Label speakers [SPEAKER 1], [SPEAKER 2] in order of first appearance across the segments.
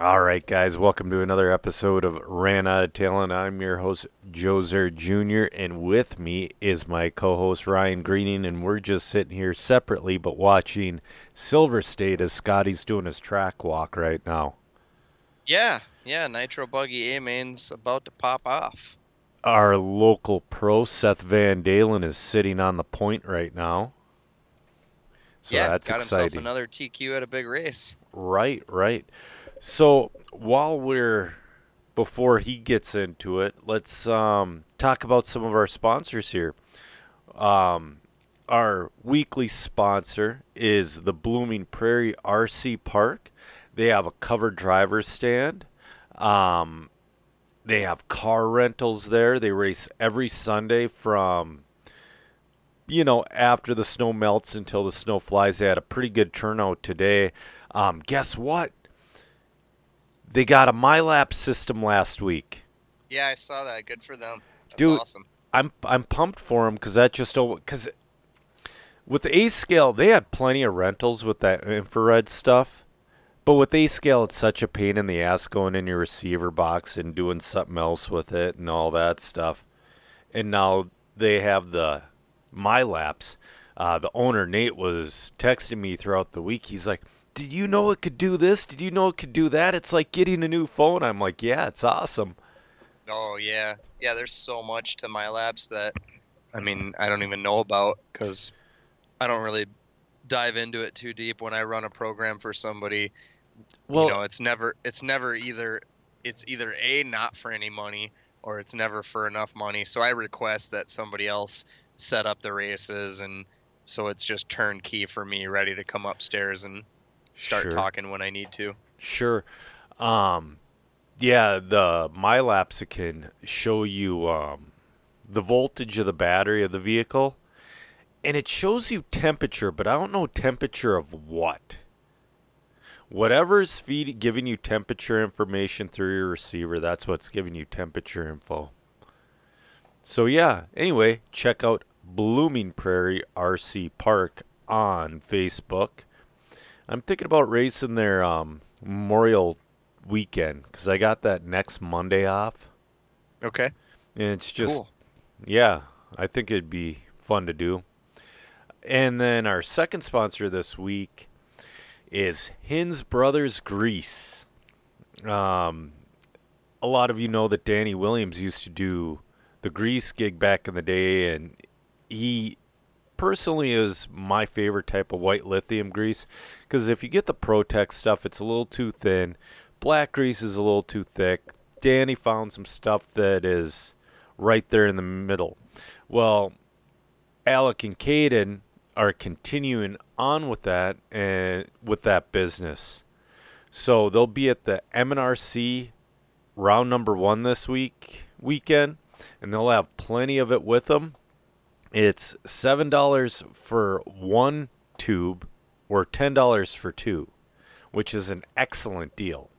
[SPEAKER 1] All right, guys, welcome to another episode of Ran Out of Talent. I'm your host, Joe Zer Jr., and with me is my co host, Ryan Greening, and we're just sitting here separately but watching Silver State as Scotty's doing his track walk right now.
[SPEAKER 2] Yeah, yeah, Nitro Buggy A main's about to pop off.
[SPEAKER 1] Our local pro, Seth Van Dalen, is sitting on the point right now. So
[SPEAKER 2] yeah,
[SPEAKER 1] that's
[SPEAKER 2] got
[SPEAKER 1] exciting.
[SPEAKER 2] himself another TQ at a big race.
[SPEAKER 1] Right, right. So while we're before he gets into it, let's um, talk about some of our sponsors here. Um, our weekly sponsor is the Blooming Prairie RC Park. They have a covered driver's stand. Um, they have car rentals there. They race every Sunday from you know, after the snow melts until the snow flies. They had a pretty good turnout today. Um, guess what? They got a MyLap system last week.
[SPEAKER 2] Yeah, I saw that. Good for them. That's
[SPEAKER 1] Dude.
[SPEAKER 2] awesome.
[SPEAKER 1] I'm I'm pumped for them because that just because with A scale they had plenty of rentals with that infrared stuff, but with A scale it's such a pain in the ass going in your receiver box and doing something else with it and all that stuff. And now they have the MyLaps. Uh, the owner Nate was texting me throughout the week. He's like, "Did you know it could do this? Did you know it could do that? It's like getting a new phone." I'm like, "Yeah, it's awesome."
[SPEAKER 2] Oh yeah, yeah. There's so much to MyLaps that, I mean, I don't even know about because I don't really dive into it too deep when I run a program for somebody.
[SPEAKER 1] Well,
[SPEAKER 2] you know, it's never it's never either it's either a not for any money or it's never for enough money. So I request that somebody else set up the races and so it's just turnkey for me, ready to come upstairs and start
[SPEAKER 1] Sure.
[SPEAKER 2] talking when I need to.
[SPEAKER 1] Sure. Um, yeah, the MyLaps can show you um, the voltage of the battery of the vehicle, and it shows you temperature, but I don't know temperature of what. Whatever's feed giving you temperature information through your receiver, that's what's giving you temperature info. So yeah, anyway, check out Blooming Prairie RC Park on Facebook. I'm thinking about racing their um, Memorial weekend because I got that next Monday off,
[SPEAKER 2] Okay.
[SPEAKER 1] and it's just
[SPEAKER 2] cool.
[SPEAKER 1] yeah, I think it'd be fun to do. And then our second sponsor this week is Hins Brothers Grease. Um, a lot of you know that Danny Williams used to do the Grease gig back in the day, and he personally is my favorite type of white lithium grease because if you get the ProTek stuff, it's a little too thin. Black grease is a little too thick. Danny found some stuff that is right there in the middle. Well, Alec and Caden are continuing on with that and with that business. So they'll be at the MNRC round number one this week weekend, and they'll have plenty of it with them. It's seven dollars for one tube, or ten dollars for two, which is an excellent deal.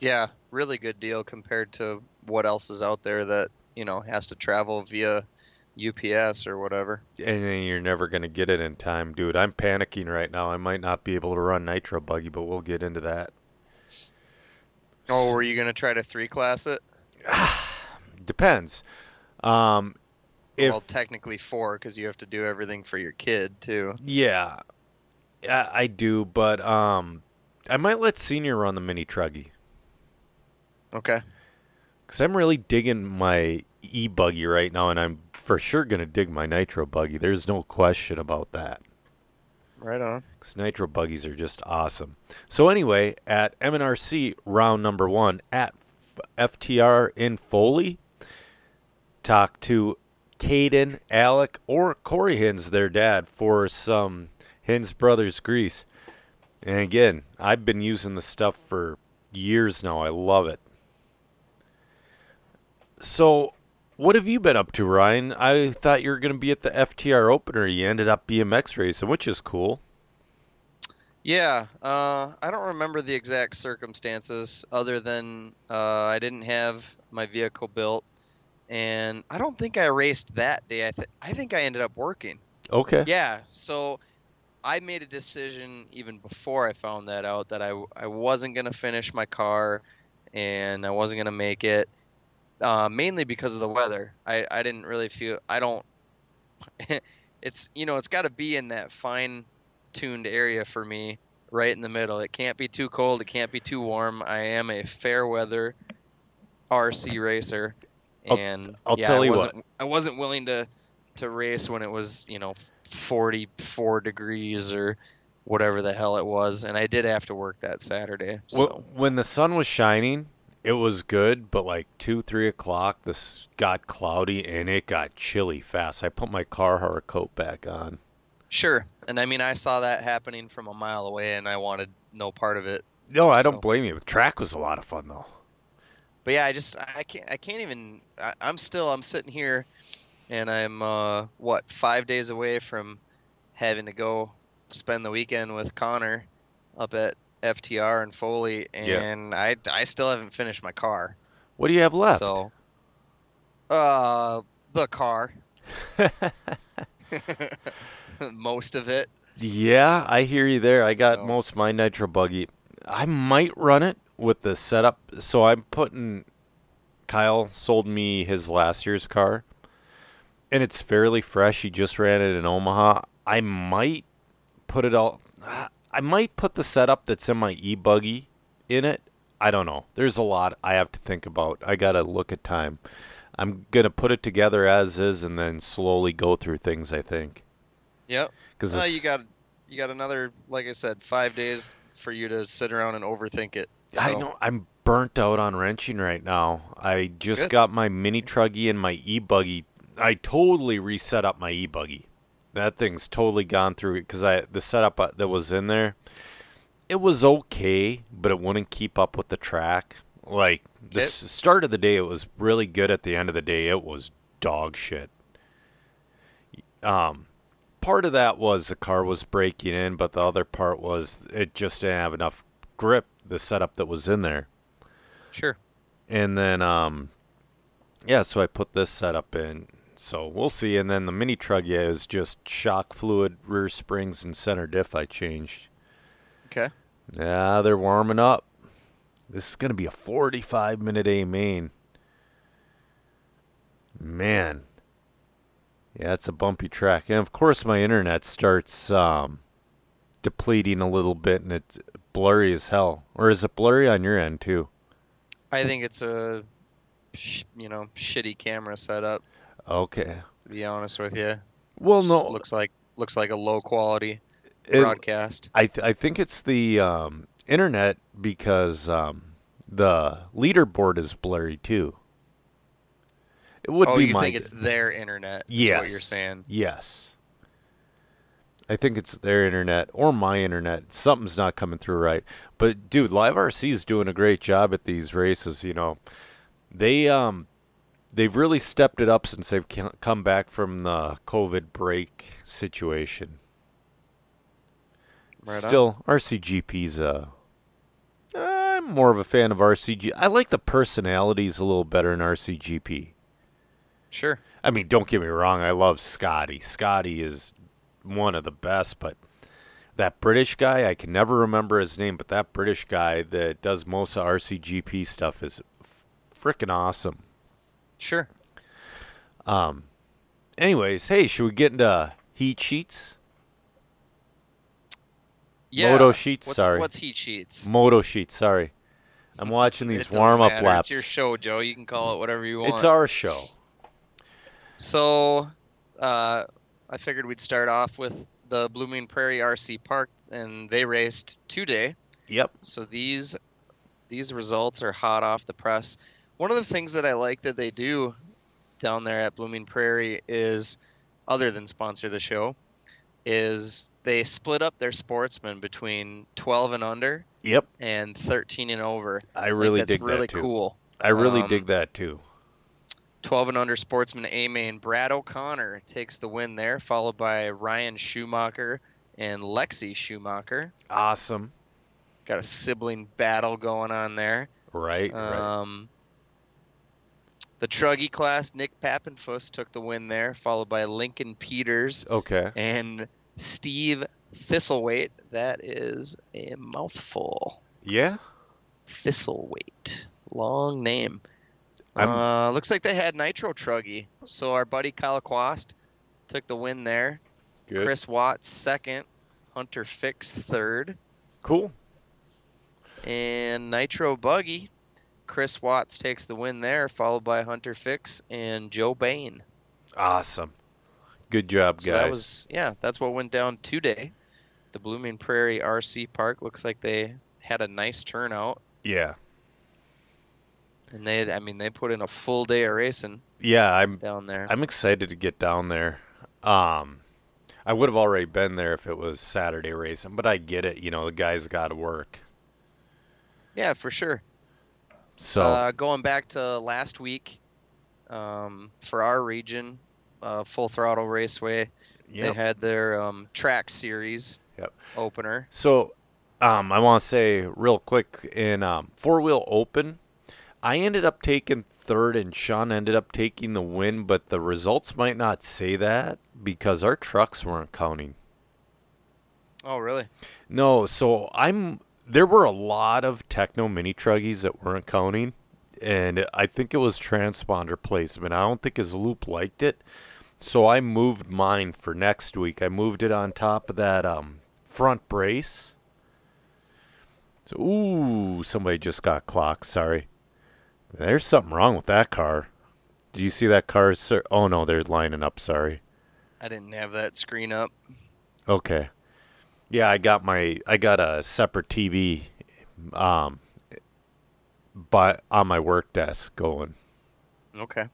[SPEAKER 2] Yeah, really good deal compared to what else is out there that, you know, has to travel via UPS or whatever.
[SPEAKER 1] And you're never gonna get it in time, dude. I'm panicking right now. I might not be able to run Nitro Buggy, but we'll get into that.
[SPEAKER 2] Oh, were you going to try to three class it?
[SPEAKER 1] Depends. Um, if
[SPEAKER 2] well, technically four because you have to do everything for your kid too.
[SPEAKER 1] yeah, I, I do, but um, I might let Senior run the mini truggy
[SPEAKER 2] Okay.
[SPEAKER 1] because I'm really digging my e buggy right now, and I'm for sure gonna dig my Nitro Buggy. There's no question about that.
[SPEAKER 2] Right on.
[SPEAKER 1] Because Nitro Buggies are just awesome. So anyway, at MNRC round number one at FTR in Foley, talk to Caden, Alec, or Corey Hins, their dad, for some Hins Brothers grease. And again, I've been using the stuff for years now. I love it. So, what have you been up to, Ryan? I thought you were going to be at the FTR opener. You ended up BMX racing, which is cool.
[SPEAKER 2] Yeah, uh, I don't remember the exact circumstances other than uh, I didn't have my vehicle built, and I don't think I raced that day. I th- I think I ended up working.
[SPEAKER 1] Okay.
[SPEAKER 2] Yeah, so I made a decision even before I found that out that I I wasn't gonna finish my car, and I wasn't gonna make it, uh, mainly because of the weather. I I didn't really feel I don't. it's you know it's got to be in that fine tuned area for me, right in the middle. It can't be too cold. It can't be too warm. I am a fair weather RC racer, and
[SPEAKER 1] I'll
[SPEAKER 2] yeah,
[SPEAKER 1] tell
[SPEAKER 2] I
[SPEAKER 1] you what.
[SPEAKER 2] wasn't, I wasn't willing to to race when it was you know 44 degrees or whatever the hell it was, and I did have to work that Saturday. So
[SPEAKER 1] Well, when the sun was shining, it was good, but like two, three o'clock, this got cloudy and it got chilly fast. I put my Carhartt coat back on.
[SPEAKER 2] sure, and I mean I saw that happening from a mile away, and I wanted no part of it.
[SPEAKER 1] No, I
[SPEAKER 2] So-
[SPEAKER 1] don't blame you. The track was a lot of fun though.
[SPEAKER 2] But yeah, I just I can't I can't even I, I'm still I'm sitting here, and I'm uh what five days away from having to go spend the weekend with Connor up at FTR and Foley,
[SPEAKER 1] Yeah.
[SPEAKER 2] and I I still haven't finished my car.
[SPEAKER 1] What do you have left?
[SPEAKER 2] So, uh, the car, most of it.
[SPEAKER 1] yeah, I hear you there. I got
[SPEAKER 2] So-
[SPEAKER 1] most of my nitro buggy. I might run it with the setup. So I'm putting. Kyle sold me his last year's car, and it's fairly fresh. He just ran it in Omaha. I might put it all. I might put the setup that's in my e buggy in it. I don't know. There's a lot I have to think about. I gotta look at time. I'm gonna put it together as is, and then slowly go through things. I think
[SPEAKER 2] Yep.
[SPEAKER 1] because
[SPEAKER 2] Uh, you got you got another like I said five days for you to sit around and overthink it.
[SPEAKER 1] I know I'm burnt out on wrenching right now. I just
[SPEAKER 2] Good.
[SPEAKER 1] got my mini truggy and my e buggy. I totally reset up my e buggy. That thing's totally gone through because I the setup uh, that was in there, it was okay, but it wouldn't keep up with the track. Like the s- start of the day, it was really good. At the end of the day, it was dog shit. Um, part of that was the car was breaking in, but the other part was it just didn't have enough grip. The setup that was in there.
[SPEAKER 2] Sure.
[SPEAKER 1] And then, um, yeah, so I put this setup in. So we'll see. And then the mini trug, yeah, is just shock fluid, rear springs, and center diff I changed.
[SPEAKER 2] Okay.
[SPEAKER 1] Yeah, they're warming up. This is going to be a 45 minute A main. Man. Yeah, it's a bumpy track. And of course, my internet starts um, depleting a little bit and it's blurry as hell. Or is it blurry on your end, too?
[SPEAKER 2] I think it's a, you know, shitty camera setup.
[SPEAKER 1] Okay.
[SPEAKER 2] To be honest with you,
[SPEAKER 1] Well,
[SPEAKER 2] Just
[SPEAKER 1] no.
[SPEAKER 2] looks like looks like a low quality
[SPEAKER 1] it-
[SPEAKER 2] broadcast.
[SPEAKER 1] I th- I think it's the um, internet because um, the leaderboard is blurry too. It would
[SPEAKER 2] oh,
[SPEAKER 1] be
[SPEAKER 2] you
[SPEAKER 1] my
[SPEAKER 2] think it's their internet?
[SPEAKER 1] yes.
[SPEAKER 2] what you're saying.
[SPEAKER 1] Yes. I think it's their internet or my internet. Something's not coming through right. But dude, Live RC is doing a great job at these races. You know, they um, they've really stepped it up since they've come back from the COVID break situation.
[SPEAKER 2] Right on.
[SPEAKER 1] Still, RCGP's uh I'm more of a fan of RCG. I like the personalities a little better in RCGP.
[SPEAKER 2] Sure.
[SPEAKER 1] I mean, don't get me wrong, I love Scotty. Scotty is one of the best, but that British guy, I can never remember his name, but that British guy that does most of RCGP stuff is freaking awesome.
[SPEAKER 2] Sure.
[SPEAKER 1] Um anyways, hey, should we get into heat sheets?
[SPEAKER 2] Yeah.
[SPEAKER 1] Moto sheets,
[SPEAKER 2] what's,
[SPEAKER 1] sorry.
[SPEAKER 2] What's heat sheets?
[SPEAKER 1] Moto sheets, sorry. I'm watching these warm up
[SPEAKER 2] matter.
[SPEAKER 1] laps.
[SPEAKER 2] It's your show, Joe. You can call it whatever you want.
[SPEAKER 1] It's our show.
[SPEAKER 2] So, uh, I figured we'd start off with the Blooming Prairie RC Park, and they raced today.
[SPEAKER 1] Yep.
[SPEAKER 2] So these these results are hot off the press. One of the things that I like that they do down there at Blooming Prairie is, other than sponsor the show, is they split up their sportsmen between 12 and under
[SPEAKER 1] Yep.
[SPEAKER 2] and 13 and over.
[SPEAKER 1] I really
[SPEAKER 2] like, that's
[SPEAKER 1] dig
[SPEAKER 2] really
[SPEAKER 1] that too.
[SPEAKER 2] cool.
[SPEAKER 1] I really
[SPEAKER 2] Um,
[SPEAKER 1] dig that too.
[SPEAKER 2] 12 and under sportsman A main Brad O'Connor takes the win there, followed by Ryan Schumacher and Lexi Schumacher.
[SPEAKER 1] Awesome.
[SPEAKER 2] Got a sibling battle going on there.
[SPEAKER 1] Right. right.
[SPEAKER 2] Um, the Truggy class, Nick Pappenfuss took the win there, followed by Lincoln Peters
[SPEAKER 1] Okay.
[SPEAKER 2] and Steve Thistleweight. That is a mouthful.
[SPEAKER 1] Yeah.
[SPEAKER 2] Thistleweight. Long name. Uh, looks like they had Nitro Truggy. So our buddy Kyle Quast took the win there.
[SPEAKER 1] Good.
[SPEAKER 2] Chris Watts second. Hunter Fix third.
[SPEAKER 1] Cool.
[SPEAKER 2] And Nitro Buggy. Chris Watts takes the win there, followed by Hunter Fix and Joe Bain.
[SPEAKER 1] Awesome. Good job,
[SPEAKER 2] So
[SPEAKER 1] guys.
[SPEAKER 2] that was yeah, that's what went down today. The Blooming Prairie RC Park looks like they had a nice turnout,
[SPEAKER 1] yeah.
[SPEAKER 2] And they I mean they put in a full day of racing
[SPEAKER 1] Yeah, I'm
[SPEAKER 2] down there.
[SPEAKER 1] I'm excited to get down there. Um I would have already been there if it was Saturday racing, but I get it, you know, the guys got to work.
[SPEAKER 2] Yeah, for sure.
[SPEAKER 1] So,
[SPEAKER 2] Uh, going back to last week, um, for our region, uh, Full Throttle Raceway,
[SPEAKER 1] yeah.
[SPEAKER 2] they had their um, track series
[SPEAKER 1] Yep.
[SPEAKER 2] opener.
[SPEAKER 1] So, um, I want to say real quick in um, four wheel open, I ended up taking third, and Sean ended up taking the win. But the results might not say that because our trucks weren't counting.
[SPEAKER 2] Oh, really?
[SPEAKER 1] No, so I'm. There were a lot of techno mini truggies that weren't counting, and I think it was transponder placement. I don't think his loop liked it, so I moved mine for next week. I moved it on top of that um front brace. So, ooh, somebody just got clocked. Sorry. There's something wrong with that car. Do you see that car? Sir? Oh no, they're lining up. Sorry.
[SPEAKER 2] I didn't have that screen up.
[SPEAKER 1] Okay. Yeah, I got my I got a separate TV um but on my work desk going.
[SPEAKER 2] Okay.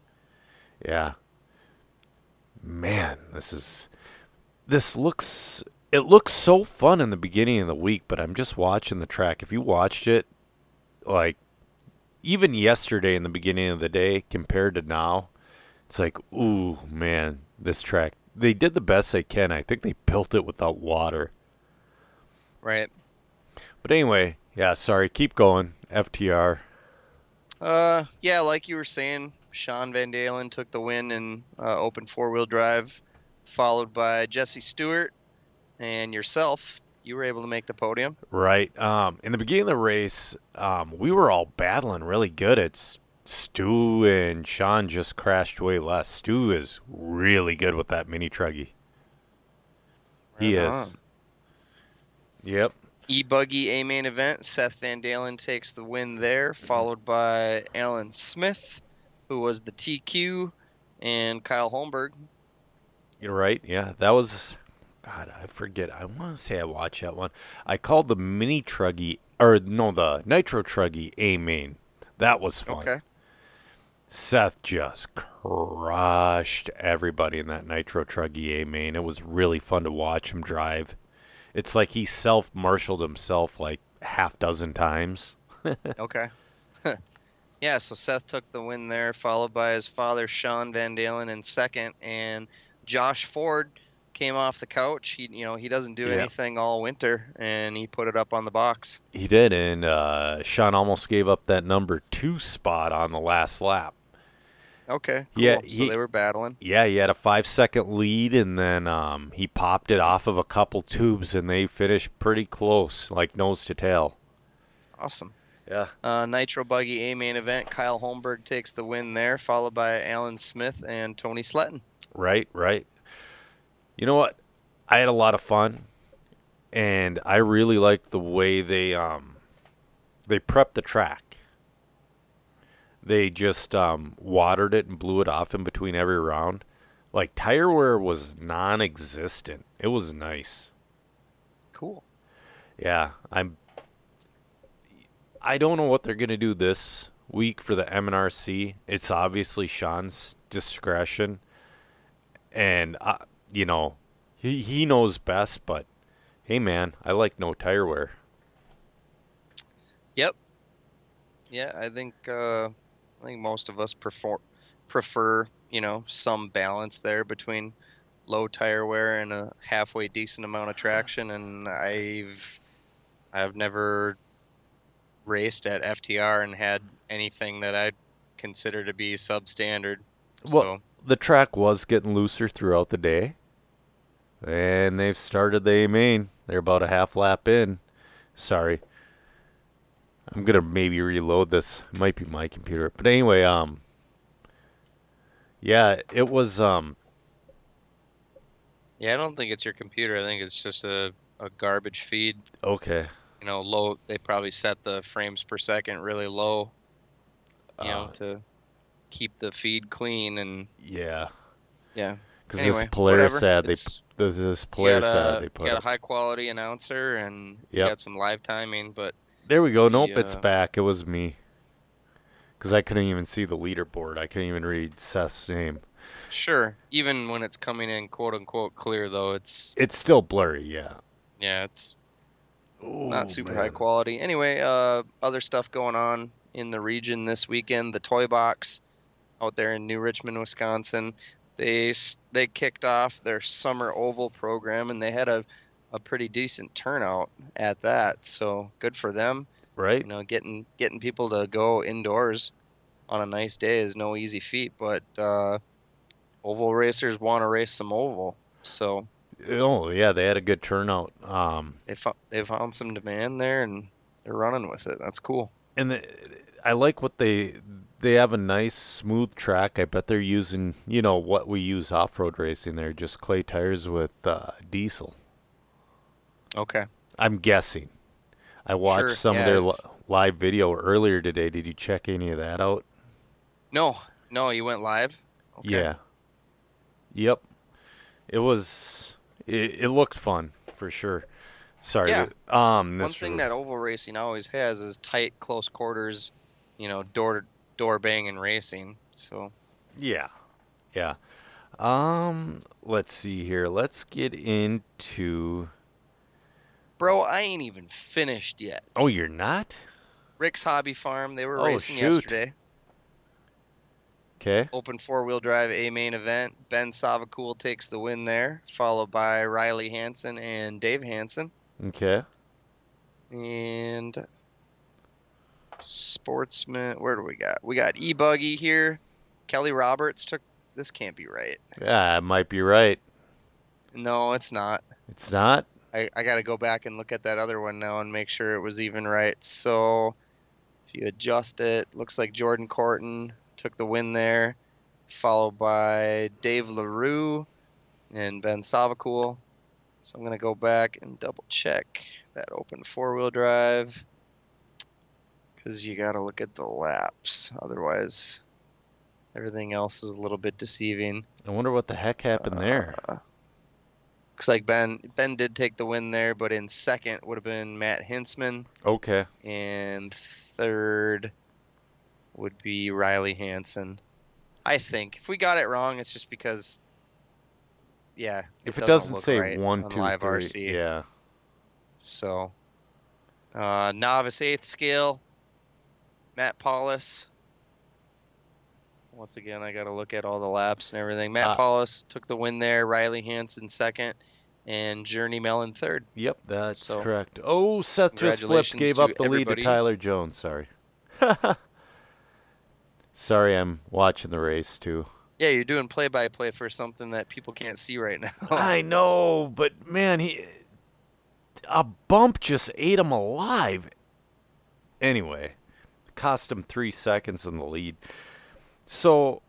[SPEAKER 1] Yeah. Man, this is this looks it looks so fun in the beginning of the week, but I'm just watching the track. If you watched it like even yesterday in the beginning of the day compared to now, it's like, ooh, man, this track. They did the best they can. I think they built it without water.
[SPEAKER 2] Right.
[SPEAKER 1] But anyway, yeah, sorry. Keep going. FTR.
[SPEAKER 2] Uh, yeah, like you were saying, Sean Van Dalen took the win in uh, open four wheel drive, followed by Jesse Stewart and yourself. You were able to make the podium.
[SPEAKER 1] Right. Um, in the beginning of the race, um, we were all battling really good. It's Stu and Sean just crashed way less. Stu is really good with that mini truggy. He
[SPEAKER 2] Right
[SPEAKER 1] is.
[SPEAKER 2] on.
[SPEAKER 1] Yep.
[SPEAKER 2] E Buggy A main event. Seth Van Dalen takes the win there, followed by Alan Smith, who was the TQ, and Kyle Holmberg.
[SPEAKER 1] You're right. Yeah, that was. God, I forget. I want to say I watched that one. I called the mini truggy, or no, the nitro truggy A main. That was fun.
[SPEAKER 2] Okay.
[SPEAKER 1] Seth just crushed everybody in that Nitro Truggy A main. It was really fun to watch him drive. It's like he self marshaled himself like half dozen times.
[SPEAKER 2] Okay. yeah, so Seth took the win there, followed by his father Sean Van Dalen in second, and Josh Ford came off the couch. He, you know, he doesn't do
[SPEAKER 1] Yeah.
[SPEAKER 2] anything all winter, and he put it up on the box.
[SPEAKER 1] He did, and uh, Sean almost gave up that number two spot on the last lap.
[SPEAKER 2] Okay. Cool.
[SPEAKER 1] Yeah,
[SPEAKER 2] So
[SPEAKER 1] he-
[SPEAKER 2] they were battling.
[SPEAKER 1] Yeah, he had a five second lead, and then um, he popped it off of a couple tubes, and they finished pretty close, like nose to tail.
[SPEAKER 2] Awesome.
[SPEAKER 1] Yeah.
[SPEAKER 2] Uh, Nitro Buggy A main event. Kyle Holmberg takes the win there, followed by Alan Smith and Tony Sletton.
[SPEAKER 1] Right, right. You know what? I had a lot of fun, and I really liked the way they um they prepped the track. They just um, watered it and blew it off in between every round. Like tire wear was non-existent. It was nice.
[SPEAKER 2] Cool.
[SPEAKER 1] Yeah, I'm. I don't know what they're gonna do this week for the MNRC. It's obviously Sean's discretion, and uh, you know, he he knows best. But hey, man, I like no tire wear.
[SPEAKER 2] Yep. Yeah, I think uh, I think most of us prefer prefer you know some balance there between low tire wear and a halfway decent amount of traction. And I've I've never raced at FTR and had anything that I'd consider to be substandard.
[SPEAKER 1] Well-
[SPEAKER 2] so
[SPEAKER 1] The track was getting looser throughout the day. And they've started the A main. They're about a half lap in. Sorry. I'm gonna maybe reload this. It might be my computer. But anyway, um Yeah, it was um
[SPEAKER 2] Yeah, I don't think it's your computer. I think it's just a, a garbage feed.
[SPEAKER 1] okay.
[SPEAKER 2] You know, low. They probably set the frames per second really low. You know,
[SPEAKER 1] Uh,
[SPEAKER 2] to keep the feed clean and
[SPEAKER 1] yeah.
[SPEAKER 2] yeah.
[SPEAKER 1] Because
[SPEAKER 2] anyway,
[SPEAKER 1] this Polaris
[SPEAKER 2] whatever.
[SPEAKER 1] ad they
[SPEAKER 2] It's-
[SPEAKER 1] th- this
[SPEAKER 2] you
[SPEAKER 1] Polaris
[SPEAKER 2] got
[SPEAKER 1] ad
[SPEAKER 2] a,
[SPEAKER 1] they
[SPEAKER 2] you
[SPEAKER 1] put
[SPEAKER 2] got a high quality announcer and you
[SPEAKER 1] Yep.
[SPEAKER 2] got some live timing, but
[SPEAKER 1] There we go.
[SPEAKER 2] the,
[SPEAKER 1] Nope, it's
[SPEAKER 2] uh,
[SPEAKER 1] back. It was me. Because I couldn't even see the leaderboard. I couldn't even read Seth's name.
[SPEAKER 2] sure. Even when it's coming in quote unquote clear, though, it's
[SPEAKER 1] It's still blurry, yeah.
[SPEAKER 2] yeah, it's
[SPEAKER 1] Ooh,
[SPEAKER 2] not super
[SPEAKER 1] man.
[SPEAKER 2] high quality. Anyway, uh, other stuff going on in the region this weekend. The Toy Box out there in New Richmond, Wisconsin, they they kicked off their summer oval program and they had a a pretty decent turnout at that. So good for them.
[SPEAKER 1] Right?
[SPEAKER 2] You know, getting getting people to go indoors on a nice day is no easy feat. But uh, oval racers want to race some oval, so
[SPEAKER 1] Oh, yeah, they had a good turnout. Um,
[SPEAKER 2] they found they found some demand there and they're running with it. That's cool.
[SPEAKER 1] and the, I like what they they have a nice smooth track. I bet they're using, you know, what we use off-road racing there, just clay tires with uh, diesel.
[SPEAKER 2] Okay.
[SPEAKER 1] I'm guessing. I watched
[SPEAKER 2] Sure,
[SPEAKER 1] some
[SPEAKER 2] yeah,
[SPEAKER 1] of their li- live video earlier today. Did you check any of that out?
[SPEAKER 2] No, no, you went live. Okay.
[SPEAKER 1] Yeah. Yep. It was. It, it looked fun for sure. Sorry.
[SPEAKER 2] Yeah.
[SPEAKER 1] Um.
[SPEAKER 2] One thing that oval racing always has is tight, close quarters, you know, door to door banging and racing. So
[SPEAKER 1] Yeah. Yeah. Um. Let's see here. Let's get into.
[SPEAKER 2] Bro, I ain't even finished yet.
[SPEAKER 1] Oh, you're not.
[SPEAKER 2] Rick's Hobby Farm, they were
[SPEAKER 1] Oh,
[SPEAKER 2] racing
[SPEAKER 1] shoot.
[SPEAKER 2] yesterday.
[SPEAKER 1] Okay.
[SPEAKER 2] Open four wheel drive A main event. Ben Savacool takes the win there, followed by Riley Hansen and Dave Hansen.
[SPEAKER 1] Okay.
[SPEAKER 2] And Sportsman, where do we got? We got E Buggy here. Kelly Roberts took. This can't be right.
[SPEAKER 1] Yeah, I might be right.
[SPEAKER 2] No, it's not.
[SPEAKER 1] It's not.
[SPEAKER 2] I, I got to go back and look at that other one now and make sure it was even right. So if you adjust it, looks like Jordan Corton took the win there, followed by Dave LaRue and Ben Savacool. So I'm going to go back and double check that open four wheel drive because you got to look at the laps. Otherwise, everything else is a little bit deceiving.
[SPEAKER 1] I wonder what the heck happened there.
[SPEAKER 2] Uh, looks like Ben Ben did take the win there, but in second would have been Matt Hinsman,
[SPEAKER 1] Okay.
[SPEAKER 2] and third would be Riley Hansen. I think if we got it wrong, it's just because, yeah,
[SPEAKER 1] If it
[SPEAKER 2] doesn't
[SPEAKER 1] doesn't say
[SPEAKER 2] right
[SPEAKER 1] one,
[SPEAKER 2] on
[SPEAKER 1] two, three,
[SPEAKER 2] RC.
[SPEAKER 1] yeah.
[SPEAKER 2] So, uh, novice eighth scale, Matt Paulus. Once again, I got to look at all the laps and everything. Matt
[SPEAKER 1] Uh,
[SPEAKER 2] Paulus took the win there. Riley Hansen second, and Journey Mellon third.
[SPEAKER 1] Yep, that's
[SPEAKER 2] So,
[SPEAKER 1] correct. Oh, Seth just flipped, gave up the lead to. Tyler Jones. Sorry. Sorry, I'm watching the race too.
[SPEAKER 2] Yeah, you're doing play by play for something that people can't see right now.
[SPEAKER 1] I know, but man, he a bump just ate him alive. Anyway, cost him three seconds in the lead. So,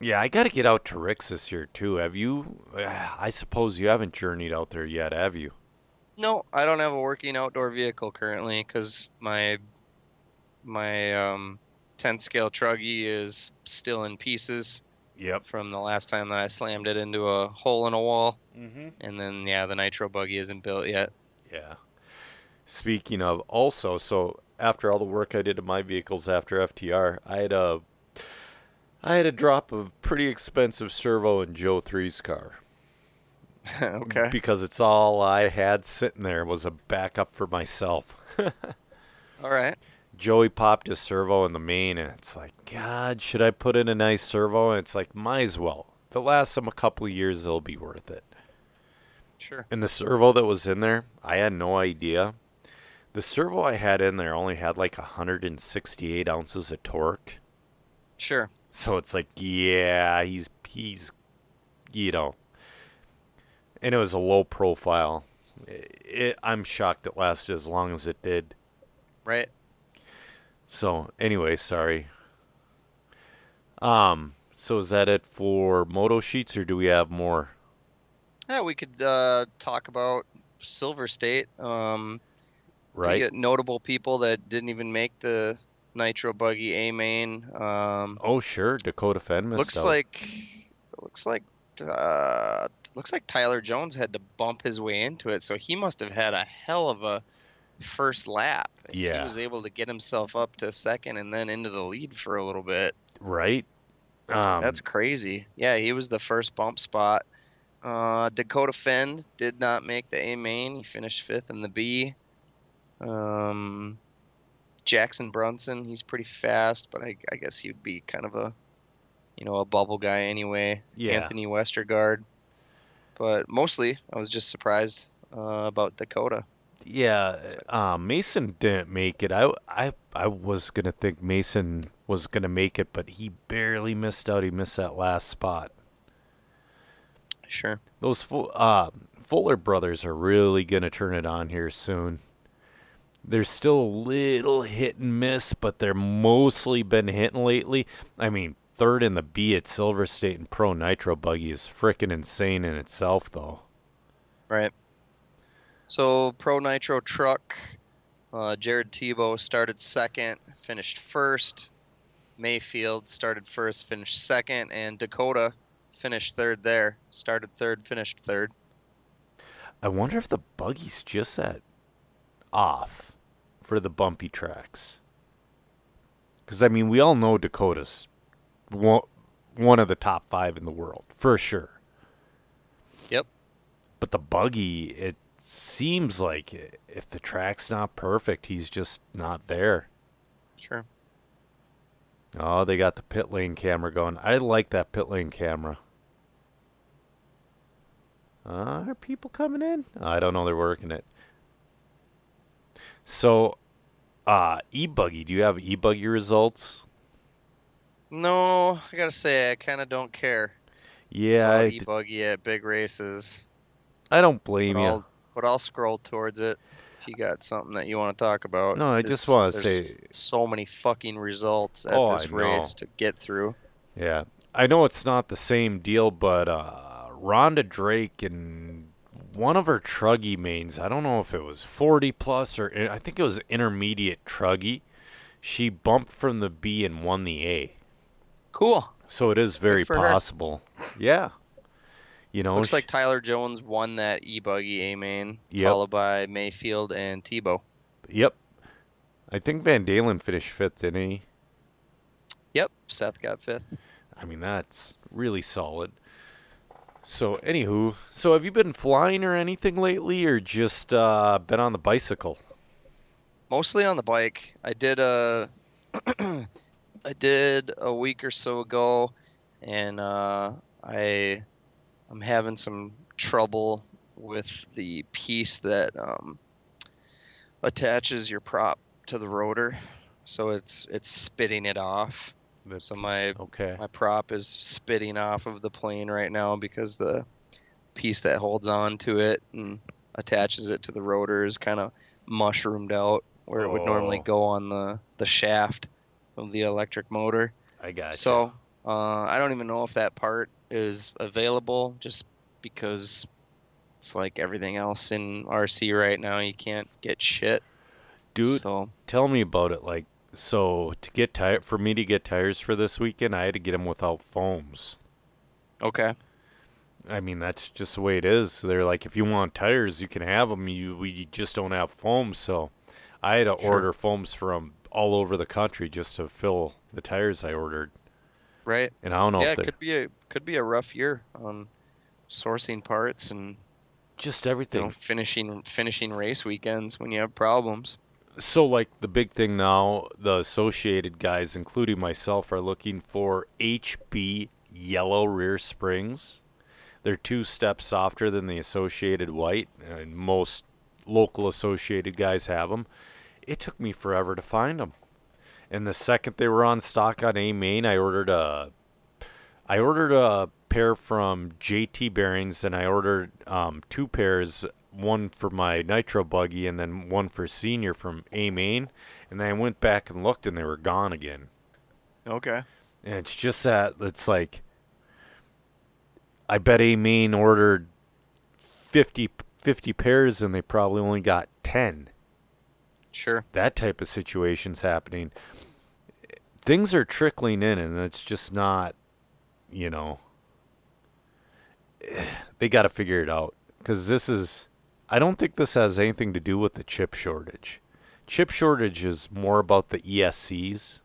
[SPEAKER 1] yeah, I got to get out to Rick's this year too. Have you? I suppose you haven't journeyed out there yet, have you?
[SPEAKER 2] no, I don't have a working outdoor vehicle currently because my my um, 10 scale truggy is still in pieces
[SPEAKER 1] Yep.
[SPEAKER 2] from the last time that I slammed it into a hole in a wall.
[SPEAKER 1] Mm-hmm.
[SPEAKER 2] And then yeah, the nitro buggy isn't built yet.
[SPEAKER 1] Yeah. Speaking of, also, so after all the work I did to my vehicles after FTR, I had a, I had a drop of pretty expensive servo in Joe Three's car
[SPEAKER 2] okay.
[SPEAKER 1] because it's all I had sitting there was a backup for myself.
[SPEAKER 2] All right.
[SPEAKER 1] Joey popped his servo in the main, and it's like, God, should I put in a nice servo? And it's like, might as well. If it lasts them a couple of years, it'll be worth it.
[SPEAKER 2] Sure.
[SPEAKER 1] And the servo that was in there, I had no idea. The servo I had in there only had like 168 ounces of torque.
[SPEAKER 2] Sure.
[SPEAKER 1] So it's like, yeah, he's he's, you know. and it was a low profile. It, I'm shocked it lasted as long as it did.
[SPEAKER 2] Right.
[SPEAKER 1] So anyway, sorry. Um, so is that it for moto sheets, or do we have more?
[SPEAKER 2] Yeah, we could uh, talk about Silver State. Um,
[SPEAKER 1] Right.
[SPEAKER 2] get notable people that didn't even make the Nitro Buggy A main. Um,
[SPEAKER 1] Oh sure, Dakota Phend
[SPEAKER 2] looks
[SPEAKER 1] out.
[SPEAKER 2] like looks like uh, looks like Tyler Jones had to bump his way into it, so he must have had a hell of a first lap.
[SPEAKER 1] Yeah.
[SPEAKER 2] he was able to get himself up to second and then into the lead for a little bit.
[SPEAKER 1] right. Um,
[SPEAKER 2] That's crazy. Yeah, he was the first bump spot. Uh, Dakota Phend did not make the A main. He finished fifth in the B. Um, Jackson Brunson, he's pretty fast, but I, I guess he'd be kind of a, you know, a bubble guy anyway.
[SPEAKER 1] Yeah.
[SPEAKER 2] Anthony Westergaard. But mostly, I was just surprised uh, about Dakota.
[SPEAKER 1] Yeah, uh, Mason didn't make it. I, I, I was gonna think Mason was gonna make it, but he barely missed out. He missed that last spot.
[SPEAKER 2] Sure.
[SPEAKER 1] Those Fu- uh, Fuller brothers are really gonna turn it on here soon. They're still a little hit and miss, but they're mostly been hitting lately. I mean, third in the B at Silver State and Pro Nitro Buggy is frickin' insane in itself, though.
[SPEAKER 2] Right. So Pro Nitro Truck, uh, Jared Tebo started second, finished first. Maifield started first, finished second, and Dakota finished third there. Started third, finished third.
[SPEAKER 1] I wonder if the buggy's just that off for the bumpy tracks. Because, I mean, we all know Dakota's one, one of the top five in the world, for sure.
[SPEAKER 2] Yep.
[SPEAKER 1] But the buggy, it seems like if the track's not perfect, he's just not there.
[SPEAKER 2] Sure.
[SPEAKER 1] Oh, they got the pit lane camera going. I like that pit lane camera. Uh, are people coming in? I don't know. They're working it. So, uh, e-buggy. Do you have e-buggy results?
[SPEAKER 2] No, I gotta say I kind of don't care
[SPEAKER 1] Yeah, I,
[SPEAKER 2] about
[SPEAKER 1] d-
[SPEAKER 2] e-buggy at big races,
[SPEAKER 1] I don't
[SPEAKER 2] but
[SPEAKER 1] blame you.
[SPEAKER 2] I'll, but I'll scroll towards it if you got something that you want to talk about.
[SPEAKER 1] No, I just want to say,
[SPEAKER 2] so many fucking results at
[SPEAKER 1] Oh,
[SPEAKER 2] this
[SPEAKER 1] I know.
[SPEAKER 2] race to get through.
[SPEAKER 1] yeah, I know it's not the same deal, but uh, Rhonda Drake and one of her truggy mains, I don't know if it was 40 plus or eh, I think it was intermediate truggy. She bumped from the B and won the A.
[SPEAKER 2] Cool.
[SPEAKER 1] So it is very
[SPEAKER 2] for her.
[SPEAKER 1] possible. Yeah. You know,
[SPEAKER 2] Looks
[SPEAKER 1] sh-
[SPEAKER 2] like Tyler Jones won that e-buggy A main,
[SPEAKER 1] Yep.
[SPEAKER 2] followed by Maifield and Tebo.
[SPEAKER 1] Yep. I think Van Dalen finished fifth, didn't he?
[SPEAKER 2] Yep, Seth got fifth.
[SPEAKER 1] I mean, that's really solid. So, anywho, so have you been flying or anything lately, or just uh, been on the bicycle?
[SPEAKER 2] Mostly on the bike. I did a, I did a week or so ago, and uh, I, I'm having some trouble with the piece that um, attaches your prop to the rotor, so it's it's spitting it off. So my
[SPEAKER 1] Okay.
[SPEAKER 2] My prop is spitting off of the plane right now because the piece that holds on to it and attaches it to the rotor is kind of mushroomed out where it would normally
[SPEAKER 1] Oh.
[SPEAKER 2] go on the, the shaft of the electric motor.
[SPEAKER 1] I got
[SPEAKER 2] So uh, I don't even know if that part is available just because it's like everything else in RC right now. You can't get shit.
[SPEAKER 1] Dude,
[SPEAKER 2] So
[SPEAKER 1] tell me about it. Like, so to get tire for me to get tires for this weekend, I had to get them without foams.
[SPEAKER 2] okay.
[SPEAKER 1] I mean, that's just the way it is. They're like, if you want tires, you can have them. You we just don't have foams, so I had to
[SPEAKER 2] Sure.
[SPEAKER 1] order foams from all over the country just to fill the tires I ordered.
[SPEAKER 2] Right.
[SPEAKER 1] And I don't know
[SPEAKER 2] yeah, it could be a could be a rough year on sourcing parts and
[SPEAKER 1] just everything.
[SPEAKER 2] you know, finishing finishing race weekends when you have problems.
[SPEAKER 1] So, like the big thing now, the associated guys, including myself, are looking for HB yellow rear springs. They're two steps softer than the associated white, and most local associated guys have them. It took me forever to find them, and the second they were on stock on A main, I ordered a, I ordered a pair from JT Bearings, and I ordered um, two pairs, one for my nitro buggy, and then one for senior from A Main. And then I went back and looked, and they were gone again.
[SPEAKER 2] Okay.
[SPEAKER 1] And it's just that it's like I bet A Main ordered 50, 50 pairs, and they probably only got ten.
[SPEAKER 2] Sure.
[SPEAKER 1] that type of situation's happening. Things are trickling in, and it's just not, you know, they got to figure it out because this is. I don't think this has anything to do with the chip shortage. Chip shortage is more about the ESCs.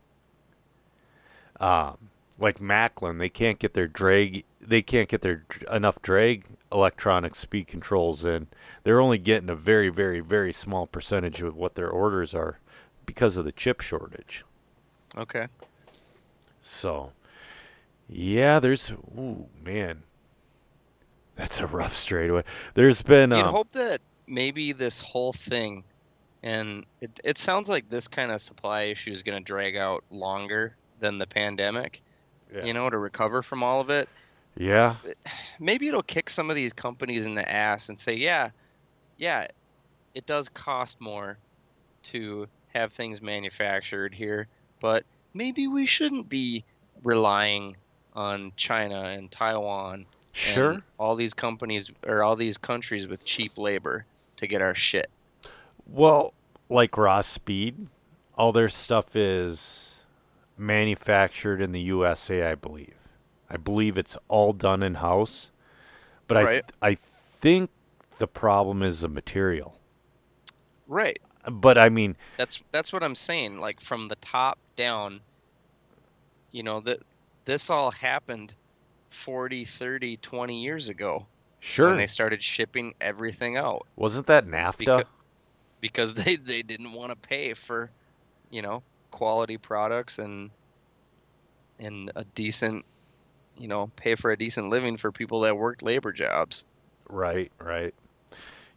[SPEAKER 1] Um, like Maclan, they can't get their drag. They can't get their enough drag electronic speed controls in. They're only getting a very, very, very small percentage of what their orders are because of the chip shortage.
[SPEAKER 2] Okay.
[SPEAKER 1] So, yeah, there's. Ooh, man, that's a rough straightaway. There's been.
[SPEAKER 2] You'd
[SPEAKER 1] Um,
[SPEAKER 2] hope that maybe this whole thing, and it, it sounds like this kind of supply issue is going to drag out longer than the pandemic,
[SPEAKER 1] yeah.
[SPEAKER 2] you know, to recover from all of it.
[SPEAKER 1] yeah,
[SPEAKER 2] Maybe it'll kick some of these companies in the ass and say, yeah, yeah, it does cost more to have things manufactured here, but maybe we shouldn't be relying on China and Taiwan
[SPEAKER 1] sure.
[SPEAKER 2] and all these companies or all these countries with cheap labor to get our shit.
[SPEAKER 1] Well, like Raw Speed, all their stuff is manufactured in the USA, I believe. I believe it's all done in house. But
[SPEAKER 2] Right.
[SPEAKER 1] I I think the problem is the material.
[SPEAKER 2] Right.
[SPEAKER 1] But I mean,
[SPEAKER 2] That's that's what I'm saying. Like from the top down, you know, that this all happened 40, 30, 20 years ago
[SPEAKER 1] sure.
[SPEAKER 2] when they started shipping everything out
[SPEAKER 1] Wasn't that NAFTA?
[SPEAKER 2] Becau- because they they didn't want to pay for, you know, quality products and and a decent, you know, pay for a decent living for people that worked labor jobs.
[SPEAKER 1] Right, right.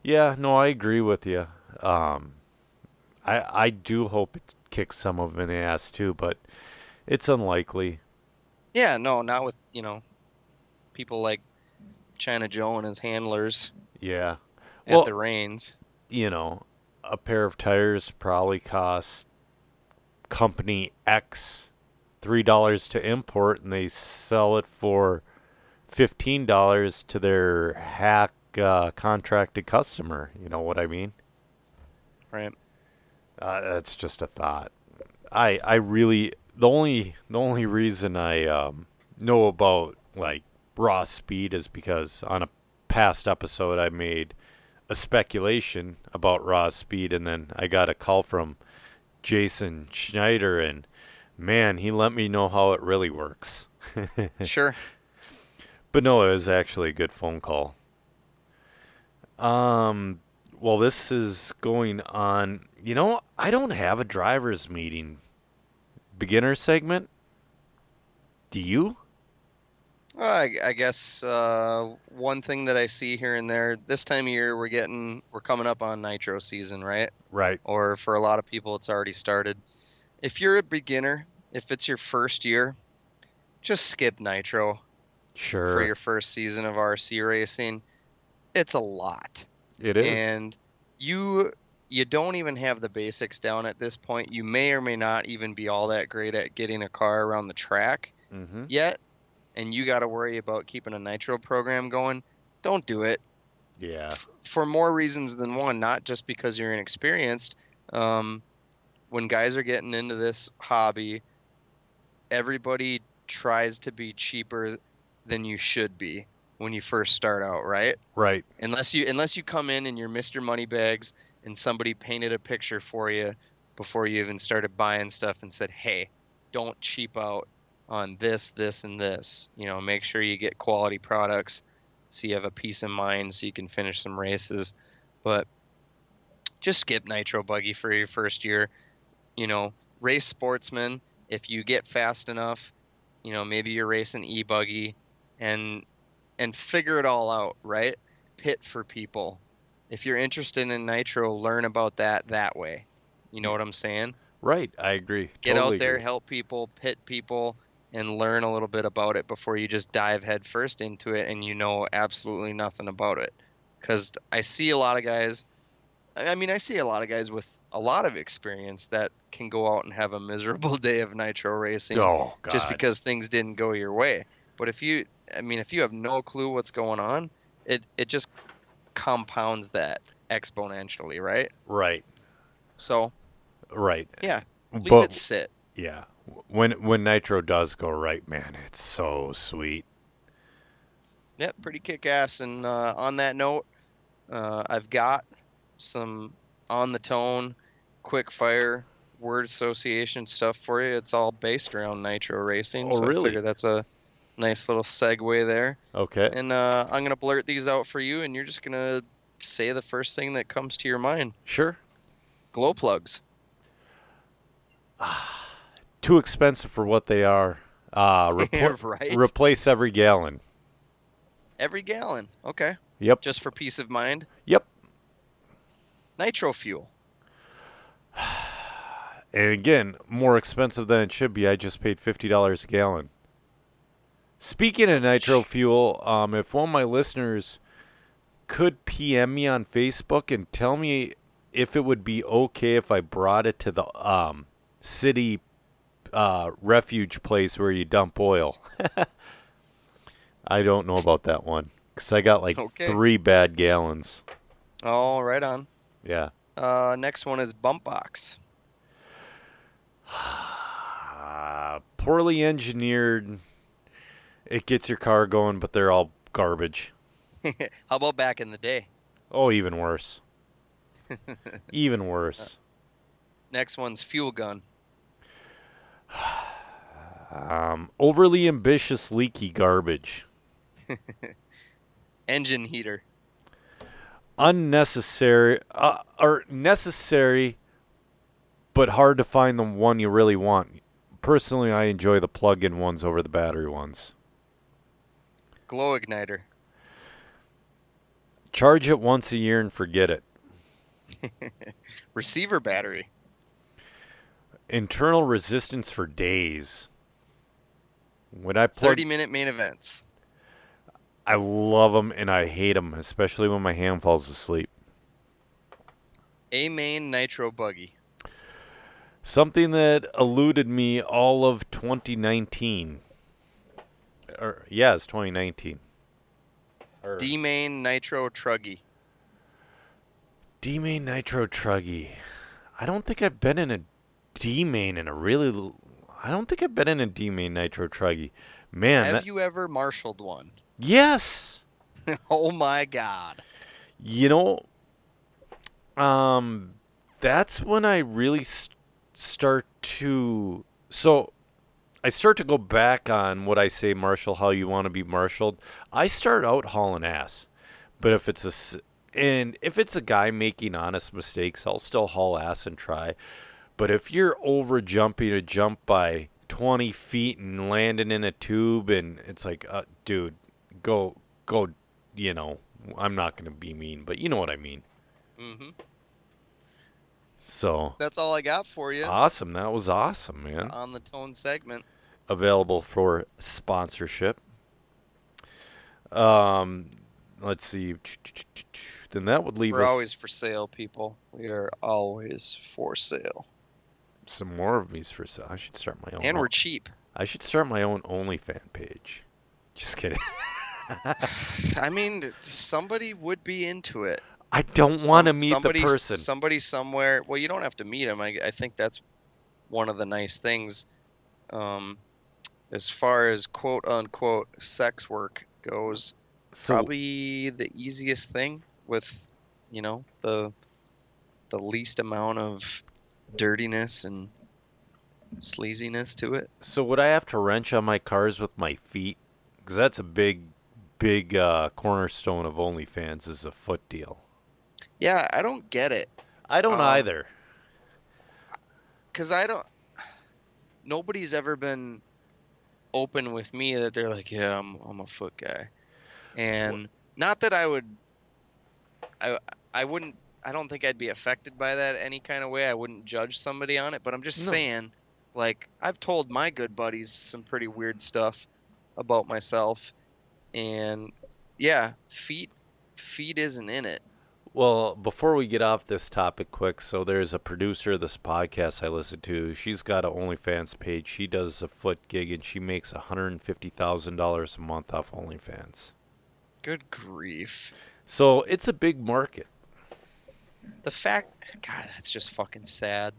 [SPEAKER 1] Yeah, no, I agree with you. Um, I I do hope it kicks some of them in the ass too, but it's unlikely.
[SPEAKER 2] Yeah, no, not with you know, people like China Joe and his handlers
[SPEAKER 1] Yeah,
[SPEAKER 2] at
[SPEAKER 1] Well-
[SPEAKER 2] the reins.
[SPEAKER 1] you know, a pair of tires probably cost company X three dollars to import, and they sell it for fifteen dollars to their hack uh, contracted customer. You know what I mean?
[SPEAKER 2] Right.
[SPEAKER 1] Uh, that's just a thought. I I really the only the only reason I um, know about like raw speed is because on a past episode I made a speculation about raw speed, and then I got a call from Jason Schneider, and man, he let me know how it really works.
[SPEAKER 2] Sure.
[SPEAKER 1] But no, it was actually a good phone call. Um, well, this is going on. You know, I don't have a driver's meeting beginner segment. Do you?
[SPEAKER 2] Well, I, I guess uh, one thing that I see here and there this time of year we're getting we're coming up on nitro season, right?
[SPEAKER 1] Right.
[SPEAKER 2] Or for a lot of people it's already started. If you're a beginner, if it's your first year, just skip nitro
[SPEAKER 1] Sure.
[SPEAKER 2] for your first season of RC racing. It's a lot.
[SPEAKER 1] it is.
[SPEAKER 2] and you you don't even have the basics down at this point. You may or may not even be all that great at getting a car around the track
[SPEAKER 1] mm-hmm.
[SPEAKER 2] yet, and you got to worry about keeping a nitro program going. Don't do it
[SPEAKER 1] Yeah.
[SPEAKER 2] for more reasons than one. Not just because you're inexperienced. Um, when guys are getting into this hobby, everybody tries to be cheaper than you should be when you first start out, right?
[SPEAKER 1] Right.
[SPEAKER 2] unless you unless you come in and you're Mr. Moneybags and somebody painted a picture for you before you even started buying stuff and said, "Hey, don't cheap out on this, this, and this. You know, make sure you get quality products so you have a peace of mind so you can finish some races." But just skip nitro buggy for your first year. You know, race sportsman. If you get fast enough, you know, maybe you're racing e buggy, and and figure it all out, right? Pit for people. If you're interested in nitro, learn about that that way. You know mm. what I'm saying?
[SPEAKER 1] Right. I agree.
[SPEAKER 2] Get
[SPEAKER 1] Totally
[SPEAKER 2] out there,
[SPEAKER 1] agree.
[SPEAKER 2] help people, pit people, and learn a little bit about it before you just dive headfirst into it and you know absolutely nothing about it. Because I see a lot of guys, I mean, I see a lot of guys with a lot of experience that can go out and have a miserable day of nitro racing
[SPEAKER 1] Oh
[SPEAKER 2] just because things didn't go your way. But if you, I mean, if you have no clue what's going on, it it just compounds that exponentially, right?
[SPEAKER 1] Right.
[SPEAKER 2] So
[SPEAKER 1] Right.
[SPEAKER 2] yeah, leave
[SPEAKER 1] but
[SPEAKER 2] it sit.
[SPEAKER 1] yeah, when when nitro does go right, man, it's so sweet.
[SPEAKER 2] Yep, pretty kick ass. And uh, on that note, uh, I've got some on the tone, quick fire word association stuff for you. It's all based around nitro racing.
[SPEAKER 1] Oh,
[SPEAKER 2] so
[SPEAKER 1] really?
[SPEAKER 2] That's a nice little segue there.
[SPEAKER 1] Okay.
[SPEAKER 2] And uh, I'm gonna blurt these out for you, and you're just gonna say the first thing that comes to your mind.
[SPEAKER 1] Sure.
[SPEAKER 2] Glow plugs.
[SPEAKER 1] Too expensive for what they are. Uh, repl-
[SPEAKER 2] right.
[SPEAKER 1] replace every gallon.
[SPEAKER 2] Every gallon. Okay.
[SPEAKER 1] Yep.
[SPEAKER 2] Just for peace of mind.
[SPEAKER 1] Yep.
[SPEAKER 2] Nitro fuel.
[SPEAKER 1] And again, more expensive than it should be. I just paid fifty dollars a gallon. Speaking of nitro fuel, um, if one of my listeners could PM me on Facebook and tell me if it would be okay if I brought it to the um, city uh, refuge place where you dump oil. I don't know about that one because I got like
[SPEAKER 2] Okay.
[SPEAKER 1] three bad gallons.
[SPEAKER 2] Oh, right on.
[SPEAKER 1] Yeah.
[SPEAKER 2] Uh, next one is bump box.
[SPEAKER 1] Uh, poorly engineered. It gets your car going, but they're all garbage.
[SPEAKER 2] How about back in the day?
[SPEAKER 1] Oh, even worse. even worse.
[SPEAKER 2] Next one's fuel gun.
[SPEAKER 1] Um, overly ambitious, leaky garbage.
[SPEAKER 2] Engine heater.
[SPEAKER 1] Unnecessary, uh, or necessary, but hard to find the one you really want. Personally, I enjoy the plug-in ones over the battery ones.
[SPEAKER 2] Glow igniter.
[SPEAKER 1] Charge it once a year and forget it.
[SPEAKER 2] Receiver battery.
[SPEAKER 1] Internal resistance for days. When I plug
[SPEAKER 2] 30 minute main events.
[SPEAKER 1] I love them and I hate them, especially when my hand falls asleep.
[SPEAKER 2] A main nitro buggy.
[SPEAKER 1] Something that eluded me all of 2019. Or er, yeah, it's 2019. Or er.
[SPEAKER 2] D main nitro truggy.
[SPEAKER 1] D main nitro truggy. I don't think I've been in a D main in a really. I don't think I've been in a D main nitro truggy. Man,
[SPEAKER 2] Have
[SPEAKER 1] that,
[SPEAKER 2] you ever marshaled one?
[SPEAKER 1] yes.
[SPEAKER 2] oh my god.
[SPEAKER 1] You know, um, that's when I really s- start to. So, I start to go back on what I say, marshal, how you want to be marshaled. I start out hauling ass, but if it's a and if it's a guy making honest mistakes, I'll still haul ass and try. But if you're over jumping a jump by 20 feet and landing in a tube, and it's like, uh, dude, go, go, you know, I'm not going to be mean, but you know what I mean.
[SPEAKER 2] hmm
[SPEAKER 1] So
[SPEAKER 2] That's all I got for you
[SPEAKER 1] awesome. That was awesome, man.
[SPEAKER 2] on the tone segment.
[SPEAKER 1] Available for sponsorship. Um, let's see. Then that would leave
[SPEAKER 2] We're
[SPEAKER 1] us
[SPEAKER 2] always for sale, people. We are always for sale.
[SPEAKER 1] Some more of these for sale. I should start my own.
[SPEAKER 2] And we're cheap.
[SPEAKER 1] I should start my own OnlyFan page. Just kidding.
[SPEAKER 2] I mean, somebody would be into it.
[SPEAKER 1] I don't want to
[SPEAKER 2] Some-
[SPEAKER 1] meet the
[SPEAKER 2] somebody-
[SPEAKER 1] person.
[SPEAKER 2] Somebody somewhere. Well, you don't have to meet him. I, I think that's one of the nice things. Um, as far as quote unquote sex work goes,
[SPEAKER 1] so
[SPEAKER 2] probably the easiest thing with, you know, the the least amount of dirtiness and sleaziness to it.
[SPEAKER 1] So would I have to wrench on my cars with my feet? Because that's a big, big uh, cornerstone of OnlyFans is a foot deal.
[SPEAKER 2] Yeah, I don't get it.
[SPEAKER 1] I don't
[SPEAKER 2] Um,
[SPEAKER 1] either.
[SPEAKER 2] because I don't. Nobody's ever been open with me that they're like, yeah, I'm I'm a foot guy, and not that I would. I I wouldn't. I don't think I'd be affected by that any kind of way. I wouldn't judge somebody on it, but I'm just
[SPEAKER 1] No.
[SPEAKER 2] saying, like I've told my good buddies some pretty weird stuff about myself, and yeah, feet feet isn't in it.
[SPEAKER 1] Well, before we get off this topic quick, so there's a producer of this podcast I listen to. She's got an OnlyFans page. She does a foot gig and she makes $150,000 a month off OnlyFans.
[SPEAKER 2] Good grief.
[SPEAKER 1] So it's a big market.
[SPEAKER 2] The fact, God, that's just fucking sad.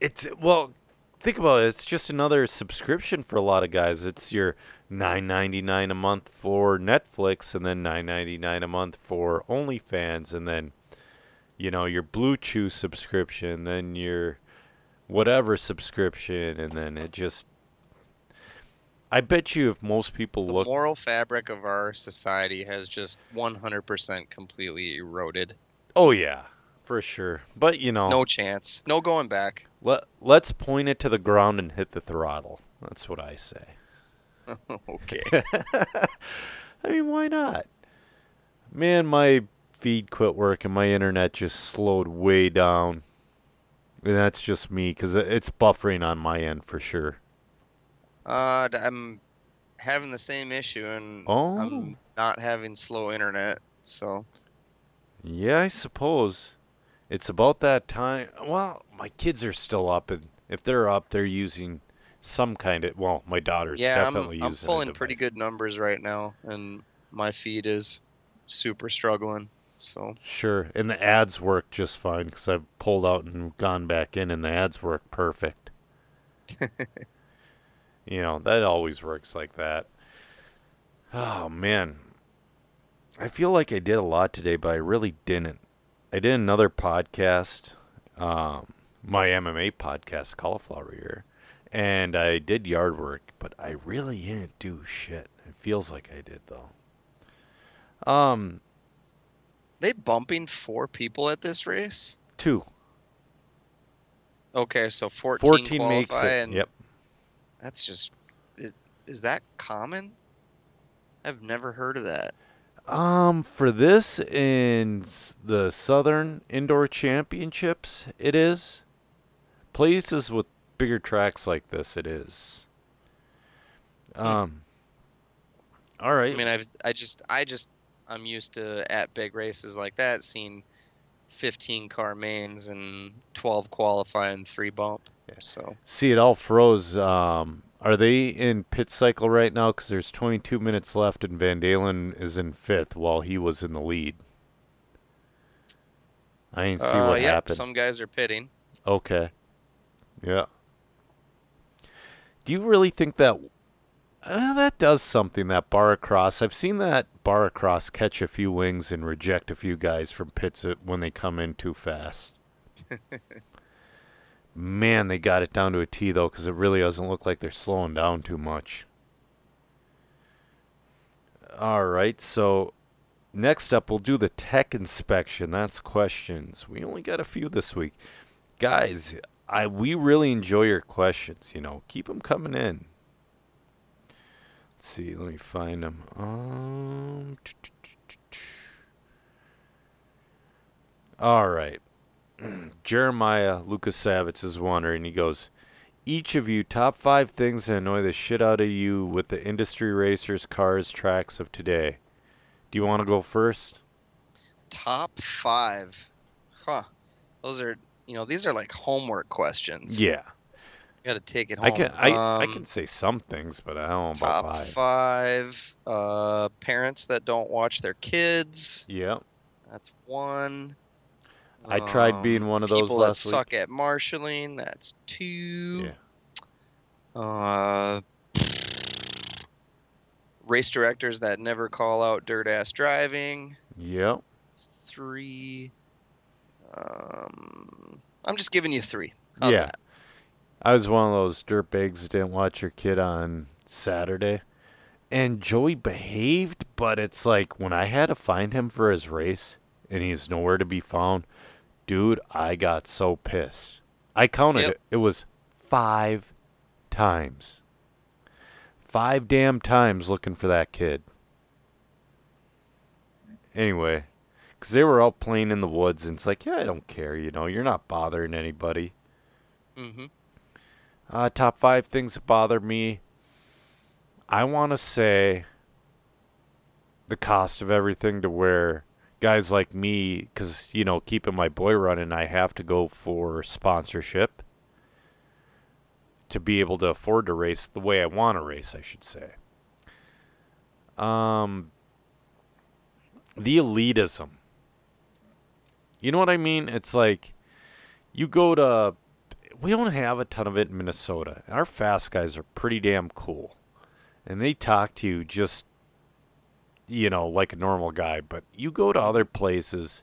[SPEAKER 1] It's, well, think about it. It's just another subscription for a lot of guys. It's your nine ninety nine a month for Netflix, and then nine ninety nine a month for OnlyFans, and then you know your Blue Chew subscription, then your whatever subscription, and then it just. I bet you if most people
[SPEAKER 2] The
[SPEAKER 1] look, the
[SPEAKER 2] moral fabric of our society has just 100% completely eroded.
[SPEAKER 1] Oh yeah, for sure. But you know,
[SPEAKER 2] No chance. No going back.
[SPEAKER 1] let let's point it to the ground and hit the throttle. That's what I say.
[SPEAKER 2] okay.
[SPEAKER 1] I mean, why not? Man, my feed quit working. My internet just slowed way down. And that's just me because it's buffering on my end for sure.
[SPEAKER 2] Uh, I'm having the same issue, and
[SPEAKER 1] Oh.
[SPEAKER 2] I'm not having slow internet. So
[SPEAKER 1] Yeah, I suppose. It's about that time. Well, my kids are still up, and if they're up, they're using some kind of. Well, my daughter's
[SPEAKER 2] yeah, I'm,
[SPEAKER 1] definitely
[SPEAKER 2] I'm
[SPEAKER 1] using. a
[SPEAKER 2] pulling pretty good numbers right now, and my feed is super struggling. So
[SPEAKER 1] Sure, and the ads work just fine because I've pulled out and gone back in, and the ads work perfect. you know that always works like that. Oh man, I feel like I did a lot today, but I really didn't. I did another podcast, um, my MMA podcast, Cauliflower Ear, and I did yard work, but I really didn't do shit. It feels like I did though. Um,
[SPEAKER 2] they bumping four people at this race.
[SPEAKER 1] two.
[SPEAKER 2] Okay, so 14,
[SPEAKER 1] 14
[SPEAKER 2] qualify,
[SPEAKER 1] makes it.
[SPEAKER 2] and
[SPEAKER 1] Yep.
[SPEAKER 2] that's just is, is that common? I've never heard of that.
[SPEAKER 1] Um, for this in the Southern Indoor Championships, it is. Places with bigger tracks like this, it is. Um. All right.
[SPEAKER 2] I mean, I've I just I just I'm used to at big races like that seeing 15 car mains and 12 qualifying, three bump.
[SPEAKER 1] Yeah.
[SPEAKER 2] So
[SPEAKER 1] See, it all froze. Um, are they in pit cycle right now? Because there's 22 minutes left, and Van Dalen is in fifth while he was in the lead. I didn't see
[SPEAKER 2] uh,
[SPEAKER 1] what
[SPEAKER 2] yep,
[SPEAKER 1] happened.
[SPEAKER 2] some guys are pitting.
[SPEAKER 1] Okay. Yeah. Do you really think that uh, that does something that bar across? I've seen that bar across catch a few wings and reject a few guys from pits when they come in too fast. Man, they got it down to a T though, because it really doesn't look like they're slowing down too much. All right, so next up we'll do the tech inspection. That's questions. We only got a few this week guys, I we really enjoy your questions. You know, keep them coming in. Let's see. Let me find them. Um. All right. Jeremiah Lucas Savitz is wondering. He goes, each of you top five things that annoy the shit out of you with the industry racers, cars, tracks of today. Do you want to go first?
[SPEAKER 2] Top five. Huh. Those are you know these are like homework questions.
[SPEAKER 1] Yeah,
[SPEAKER 2] You got to take it home.
[SPEAKER 1] I can. I I
[SPEAKER 2] Um,
[SPEAKER 1] can say some things, but I don't know
[SPEAKER 2] top
[SPEAKER 1] about five.
[SPEAKER 2] five. Uh, parents that don't watch their kids.
[SPEAKER 1] Yeah.
[SPEAKER 2] That's one.
[SPEAKER 1] I tried being
[SPEAKER 2] Um,
[SPEAKER 1] one of those
[SPEAKER 2] people
[SPEAKER 1] last
[SPEAKER 2] that
[SPEAKER 1] week.
[SPEAKER 2] suck at marshaling. That's two.
[SPEAKER 1] Yeah.
[SPEAKER 2] Uh, race directors that never call out dirt ass driving.
[SPEAKER 1] Yep.
[SPEAKER 2] That's three. Um, I'm just giving you three. How's
[SPEAKER 1] Yeah.
[SPEAKER 2] that?
[SPEAKER 1] I was one of those dirtbags that didn't watch your kid on Saturday. And Joey behaved, but it's like when I had to find him for his race and he's nowhere to be found, dude, I got so pissed. I counted
[SPEAKER 2] Yep.
[SPEAKER 1] it. It was five times. Five damn times looking for that kid. Anyway, because they were out playing in the woods, and it's like, yeah, I don't care, you know, you're not bothering anybody.
[SPEAKER 2] Mm-hmm.
[SPEAKER 1] Uh, top five things that bother me. I want to say the cost of everything to where guys like me, because, you know, keeping my boy running, I have to go for sponsorship to be able to afford to race the way I want to race, I should say. Um, the elitism. You know what I mean? It's like you go to. We don't have a ton of it in Minnesota. Our fast guys are pretty damn cool, and they talk to you just, you know, like a normal guy. But you go to other places,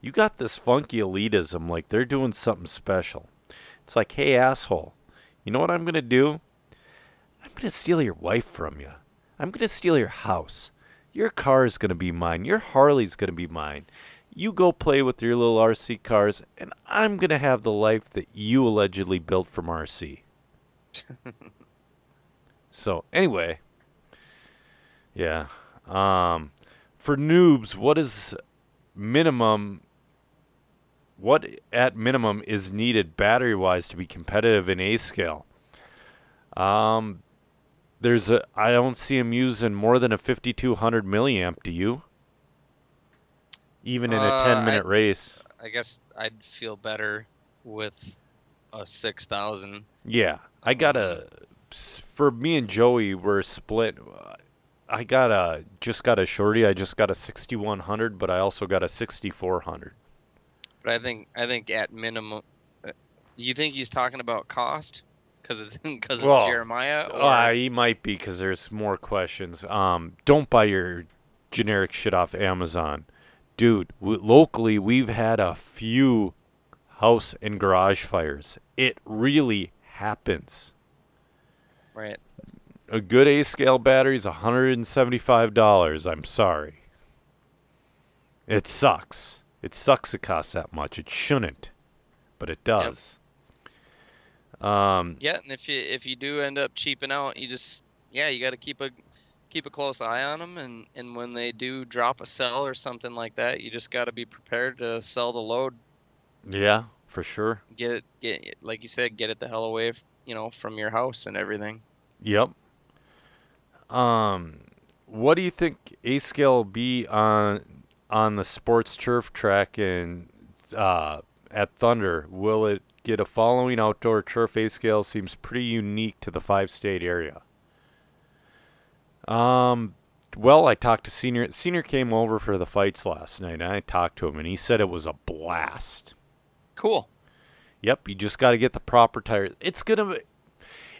[SPEAKER 1] you got this funky elitism, like they're doing something special. It's like, hey, asshole, you know what I'm gonna do? I'm gonna steal your wife from you. I'm gonna steal your house. Your car is gonna be mine. Your Harley's gonna be mine. You go play with your little RC cars, and I'm gonna have the life that you allegedly built from RC. so anyway, yeah. Um, for noobs, what is minimum? What at minimum is needed battery wise to be competitive in A scale? Um, there's a I don't see him using more than a 5200 milliamp. Do you? Even in a
[SPEAKER 2] Uh,
[SPEAKER 1] 10 minute
[SPEAKER 2] I-
[SPEAKER 1] race.
[SPEAKER 2] I guess I'd feel better with a six thousand.
[SPEAKER 1] Yeah, I got a for me and Joey we're split. I got a just got a shorty. I just got a 6100, but I also got a 6400.
[SPEAKER 2] But I think I think at minimum, uh, you think he's talking about cost? Because it's because it's
[SPEAKER 1] Well,
[SPEAKER 2] Jeremiah. Or,
[SPEAKER 1] Uh, he might be because there's more questions. Um, don't buy your generic shit off Amazon, dude. W- locally, we've had a few house and garage fires. It really happens.
[SPEAKER 2] right.
[SPEAKER 1] A good A scale battery is $175. I'm sorry. It sucks. It sucks it costs that much. It shouldn't, but it does. Um,
[SPEAKER 2] Yeah, and if you if you do end up cheaping out, you just yeah, you got to keep a keep a close eye on them, and and when they do drop a cell or something like that, you just got to be prepared to sell the load,
[SPEAKER 1] yeah, for sure.
[SPEAKER 2] get it get like you said, get it the hell away, f- you know, from your house and everything.
[SPEAKER 1] Yep. Um, what do you think A scale will be on on the sports turf track in uh, at Thunder? Will it get a following outdoor turf A scale? Seems pretty unique to the five state area. Um, well, I talked to senior. Senior came over for the fights last night, and I talked to him, and he said it was a blast.
[SPEAKER 2] Cool.
[SPEAKER 1] Yep, you just got to get the proper tires. It's gonna,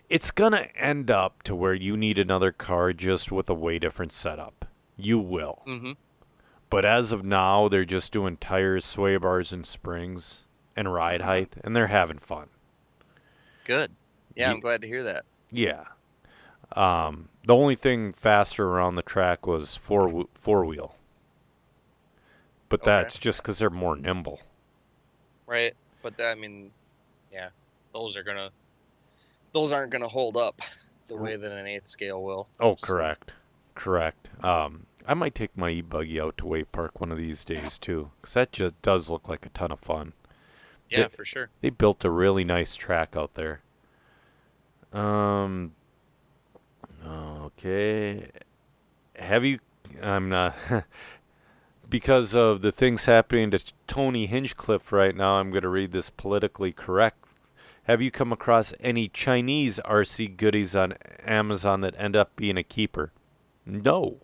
[SPEAKER 1] it's gonna end up to where you need another car just with a way different setup. You will,
[SPEAKER 2] Mm-hmm.
[SPEAKER 1] but as of now, they're just doing tires, sway bars, and springs, and ride height, and they're having fun.
[SPEAKER 2] Good. Yeah, I'm glad to hear that.
[SPEAKER 1] Yeah. Um, the only thing faster around the track was four four wheel, but
[SPEAKER 2] Okay.
[SPEAKER 1] that's just because they're more nimble.
[SPEAKER 2] Right. But that, I mean, yeah, those are gonna those aren't gonna hold up the way that an eighth scale will.
[SPEAKER 1] Oh,
[SPEAKER 2] So-
[SPEAKER 1] correct, correct. Um, I might take my e-buggy out to Wave Park one of these days too, because that just does look like a ton of fun.
[SPEAKER 2] Yeah,
[SPEAKER 1] Yeah.
[SPEAKER 2] for sure.
[SPEAKER 1] They built a really nice track out there. Um. Okay. Have you? I'm not. because of the things happening to Tony Hinchcliffe right now, I'm going to read this politically correct. Have you come across any Chinese RC goodies on Amazon that end up being a keeper? No.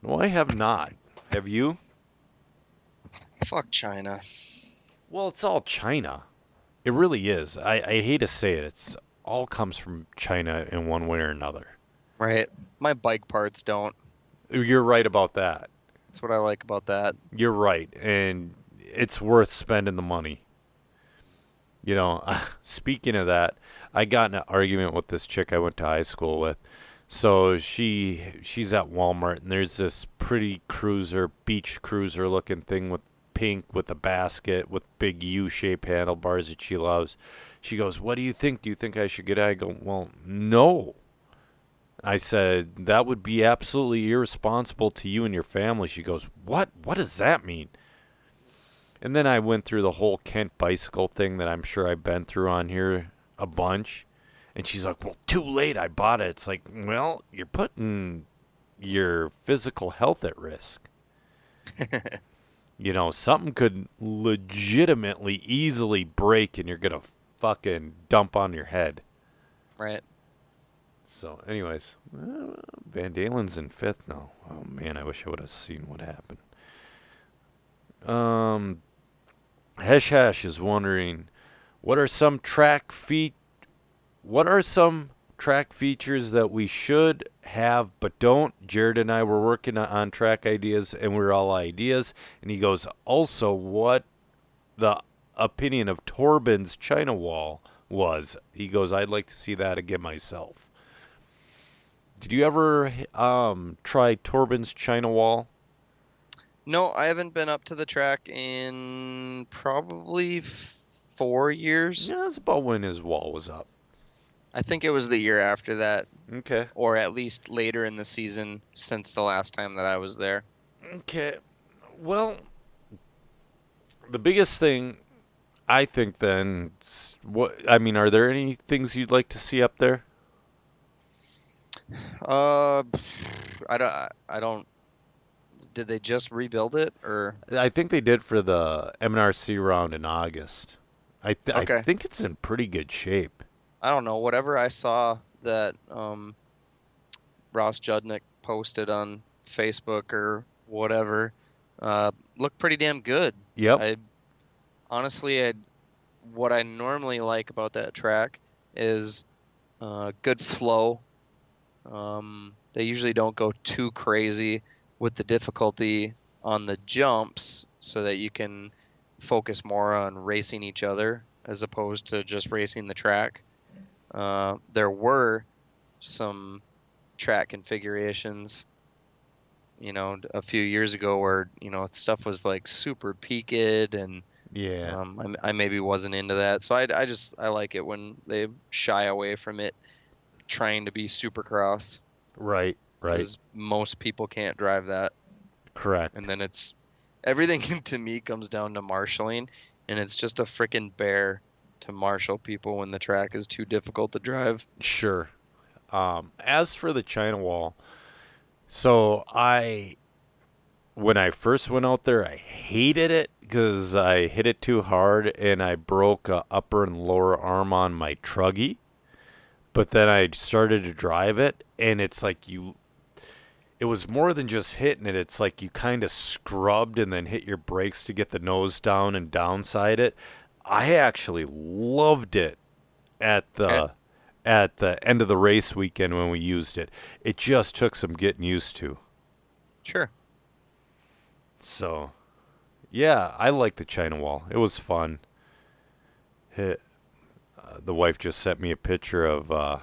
[SPEAKER 1] No, I have not. Have you?
[SPEAKER 2] Fuck China.
[SPEAKER 1] Well, it's all China. It really is. I, I hate to say it. It's all comes from China in one way or another.
[SPEAKER 2] Right. My bike parts don't.
[SPEAKER 1] You're right about that.
[SPEAKER 2] That's what I like about that.
[SPEAKER 1] You're right, and it's worth spending the money. You know, speaking of that, I got in an argument with this chick I went to high school with. So she she's at Walmart and there's this pretty cruiser, beach cruiser looking thing with pink with a basket with big U-shaped handlebars that she loves. She goes, "What do you think? Do you think I should get it?" I go, "Well, no." I said, "That would be absolutely irresponsible to you and your family." She goes, "What? What does that mean?" And then I went through the whole Kent bicycle thing that I'm sure I've been through on here a bunch. And she's like, "Well, too late. I bought it." It's like, "Well, you're putting your physical health at risk." you know, something could legitimately easily break and you're going to fucking dump on your head.
[SPEAKER 2] Right.
[SPEAKER 1] So, anyways, uh, Van Dalen's in fifth now. Oh man, I wish I would have seen what happened. Um, Hesh Hash is wondering, what are some track feet? What are some track features that we should have but don't? Jared and I were working on track ideas, and we are all ideas. And he goes, also, what the opinion of Torben's China Wall was. He goes, I'd like to see that again myself. Did you ever um, try Torben's China Wall?
[SPEAKER 2] No, I haven't been up to the track in probably four years.
[SPEAKER 1] Yeah, that's about when his wall was up.
[SPEAKER 2] I think it was the year after that.
[SPEAKER 1] Okay.
[SPEAKER 2] Or at least later in the season since the last time that I was there.
[SPEAKER 1] Okay. Well, the biggest thing I think then what I mean, are there any things you'd like to see up there?
[SPEAKER 2] Uh I don't I don't did they just rebuild it or
[SPEAKER 1] I think they did for the MNRC round in August. I th- okay. I think it's in pretty good shape.
[SPEAKER 2] I don't know. Whatever I saw that um, Ross Judnick posted on Facebook or whatever uh, looked pretty damn good.
[SPEAKER 1] Yep.
[SPEAKER 2] I honestly, I what I normally like about that track is uh, good flow. Um, they usually don't go too crazy with the difficulty on the jumps so that you can focus more on racing each other as opposed to just racing the track. Uh, there were some track configurations, you know, a few years ago where you know stuff was like super peaked and
[SPEAKER 1] yeah,
[SPEAKER 2] um, I, I, maybe wasn't into that. So I, I just I like it when they shy away from it, trying to be supercross.
[SPEAKER 1] Right. Right.
[SPEAKER 2] most people can't drive that.
[SPEAKER 1] Correct.
[SPEAKER 2] And then it's everything to me comes down to marshaling, and it's just a freaking bear to marshal people when the track is too difficult to drive.
[SPEAKER 1] Sure. Um, as for the China Wall, so I, when I first went out there, I hated it because I hit it too hard and I broke a upper and lower arm on my truggy. But then I started to drive it, and it's like you it was more than just hitting it. It's like you kind of scrubbed and then hit your brakes to get the nose down and downside it. I actually loved it at the okay. at the end of the race weekend when we used it. It just took some getting used to.
[SPEAKER 2] Sure.
[SPEAKER 1] So, yeah, I like the China Wall. It was fun. Hit. Uh, the wife just sent me a picture of uh,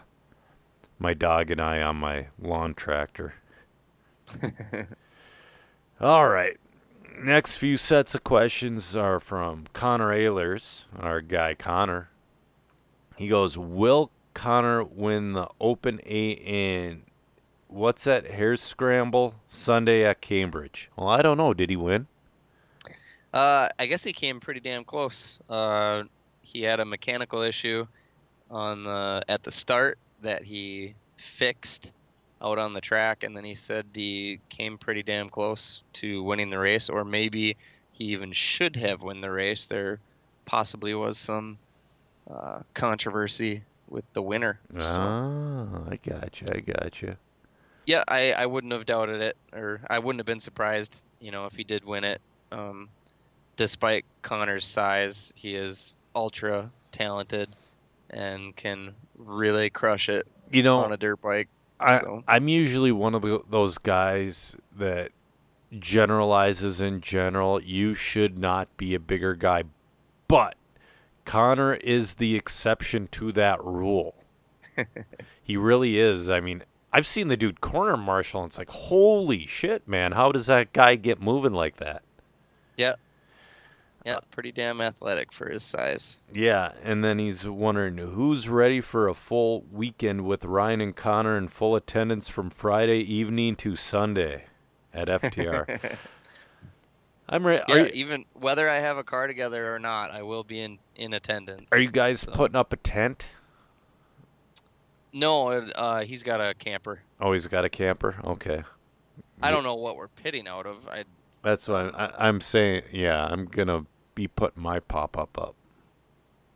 [SPEAKER 1] my dog and I on my lawn tractor. All right. Next few sets of questions are from Connor Ehlers, our guy Connor. He goes, Will Connor win the Open A in what's that hare scramble Sunday at Cambridge? Well, I don't know. Did he win?
[SPEAKER 2] Uh, I guess he came pretty damn close. Uh, he had a mechanical issue on the at the start that he fixed out on the track, and then he said he came pretty damn close to winning the race, or maybe he even should have won the race. There possibly was some uh, controversy with the winner.
[SPEAKER 1] So. Oh, I got you. I got you.
[SPEAKER 2] Yeah, I, I wouldn't have doubted it, or I wouldn't have been surprised, you know, if he did win it. Um, despite Connor's size, he is ultra talented and can really crush it.
[SPEAKER 1] You know,
[SPEAKER 2] on a dirt bike.
[SPEAKER 1] I, so. I'm usually one of the, those guys that generalizes in general. You should not be a bigger guy, but Connor is the exception to that rule. he really is. I mean, I've seen the dude corner marshal, and it's like, holy shit, man! How does that guy get moving like that?
[SPEAKER 2] Yeah, yeah, pretty damn athletic for his size.
[SPEAKER 1] Yeah, and then he's wondering who's ready for a full weekend with Ryan and Connor in full attendance from Friday evening to Sunday at FTR. I'm ready.
[SPEAKER 2] Yeah, you, even whether I have a car together or not, I will be in in attendance.
[SPEAKER 1] Are you guys so. putting up a tent?
[SPEAKER 2] No, uh, he's got a camper.
[SPEAKER 1] Oh, he's got a camper. Okay.
[SPEAKER 2] I don't know what we're pitting out of. I
[SPEAKER 1] That's what I'm, I, I'm saying. Yeah, I'm gonna be putting my pop up up.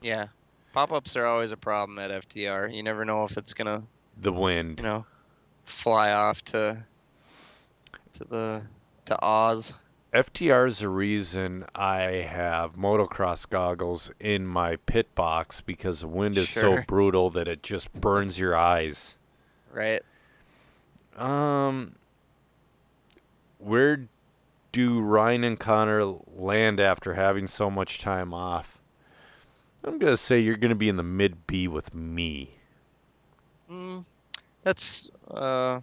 [SPEAKER 2] yeah, pop-ups are always a problem at FTR. You never know if it's gonna,
[SPEAKER 1] The wind.
[SPEAKER 2] you know, fly off to to the to Oz.
[SPEAKER 1] FTR is the reason I have motocross goggles in my pit box because the wind is so brutal that it just burns your eyes.
[SPEAKER 2] Right.
[SPEAKER 1] Um, where do Ryan and Connor land after having so much time off? I'm gonna say you're gonna be in the mid B with me.
[SPEAKER 2] Mm, that's uh,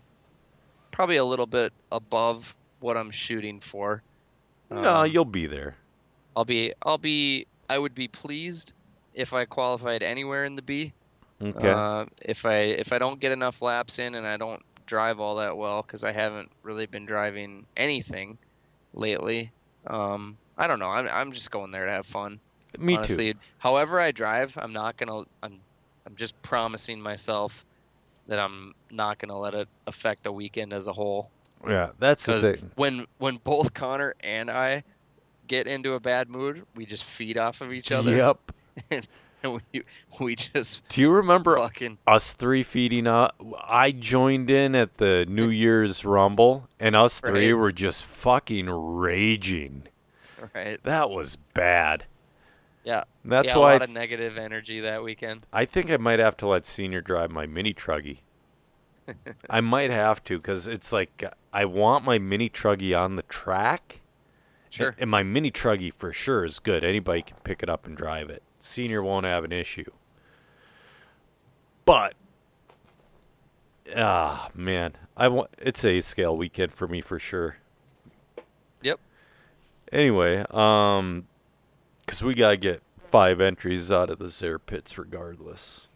[SPEAKER 2] probably a little bit above what I'm shooting for.
[SPEAKER 1] no,
[SPEAKER 2] Um,
[SPEAKER 1] you'll be there.
[SPEAKER 2] I'll be I'll be I would be pleased if I qualified anywhere in the B.
[SPEAKER 1] Okay.
[SPEAKER 2] Uh, if I if I don't get enough laps in and I don't drive all that well because I haven't really been driving anything lately. Um, I don't know. I'm I'm just going there to have fun.
[SPEAKER 1] me
[SPEAKER 2] honestly, however I drive, I'm not gonna. I'm I'm just promising myself that I'm not gonna let it affect the weekend as a whole.
[SPEAKER 1] Yeah, that's the
[SPEAKER 2] Because
[SPEAKER 1] thing.
[SPEAKER 2] when when both Connor and I get into a bad mood, we just feed off of each other.
[SPEAKER 1] Yep.
[SPEAKER 2] And we we just
[SPEAKER 1] Do you remember
[SPEAKER 2] fucking
[SPEAKER 1] us three feeding up? I joined in at the New Year's Rumble, and us three
[SPEAKER 2] Right.
[SPEAKER 1] were just fucking raging.
[SPEAKER 2] right.
[SPEAKER 1] That was bad.
[SPEAKER 2] Yeah.
[SPEAKER 1] That's
[SPEAKER 2] yeah,
[SPEAKER 1] why
[SPEAKER 2] a
[SPEAKER 1] I
[SPEAKER 2] lot of negative energy that weekend.
[SPEAKER 1] I think I might have to let Senior drive my mini truggy. I might have to because it's like I want my mini truggy on the track.
[SPEAKER 2] Sure.
[SPEAKER 1] And my mini truggy for sure is good. Anybody can pick it up and drive it. Senior won't have an issue. But ah man, I want it's a scale weekend for me for sure.
[SPEAKER 2] Yep.
[SPEAKER 1] Anyway, um, because we gotta get five entries out of the air pits regardless.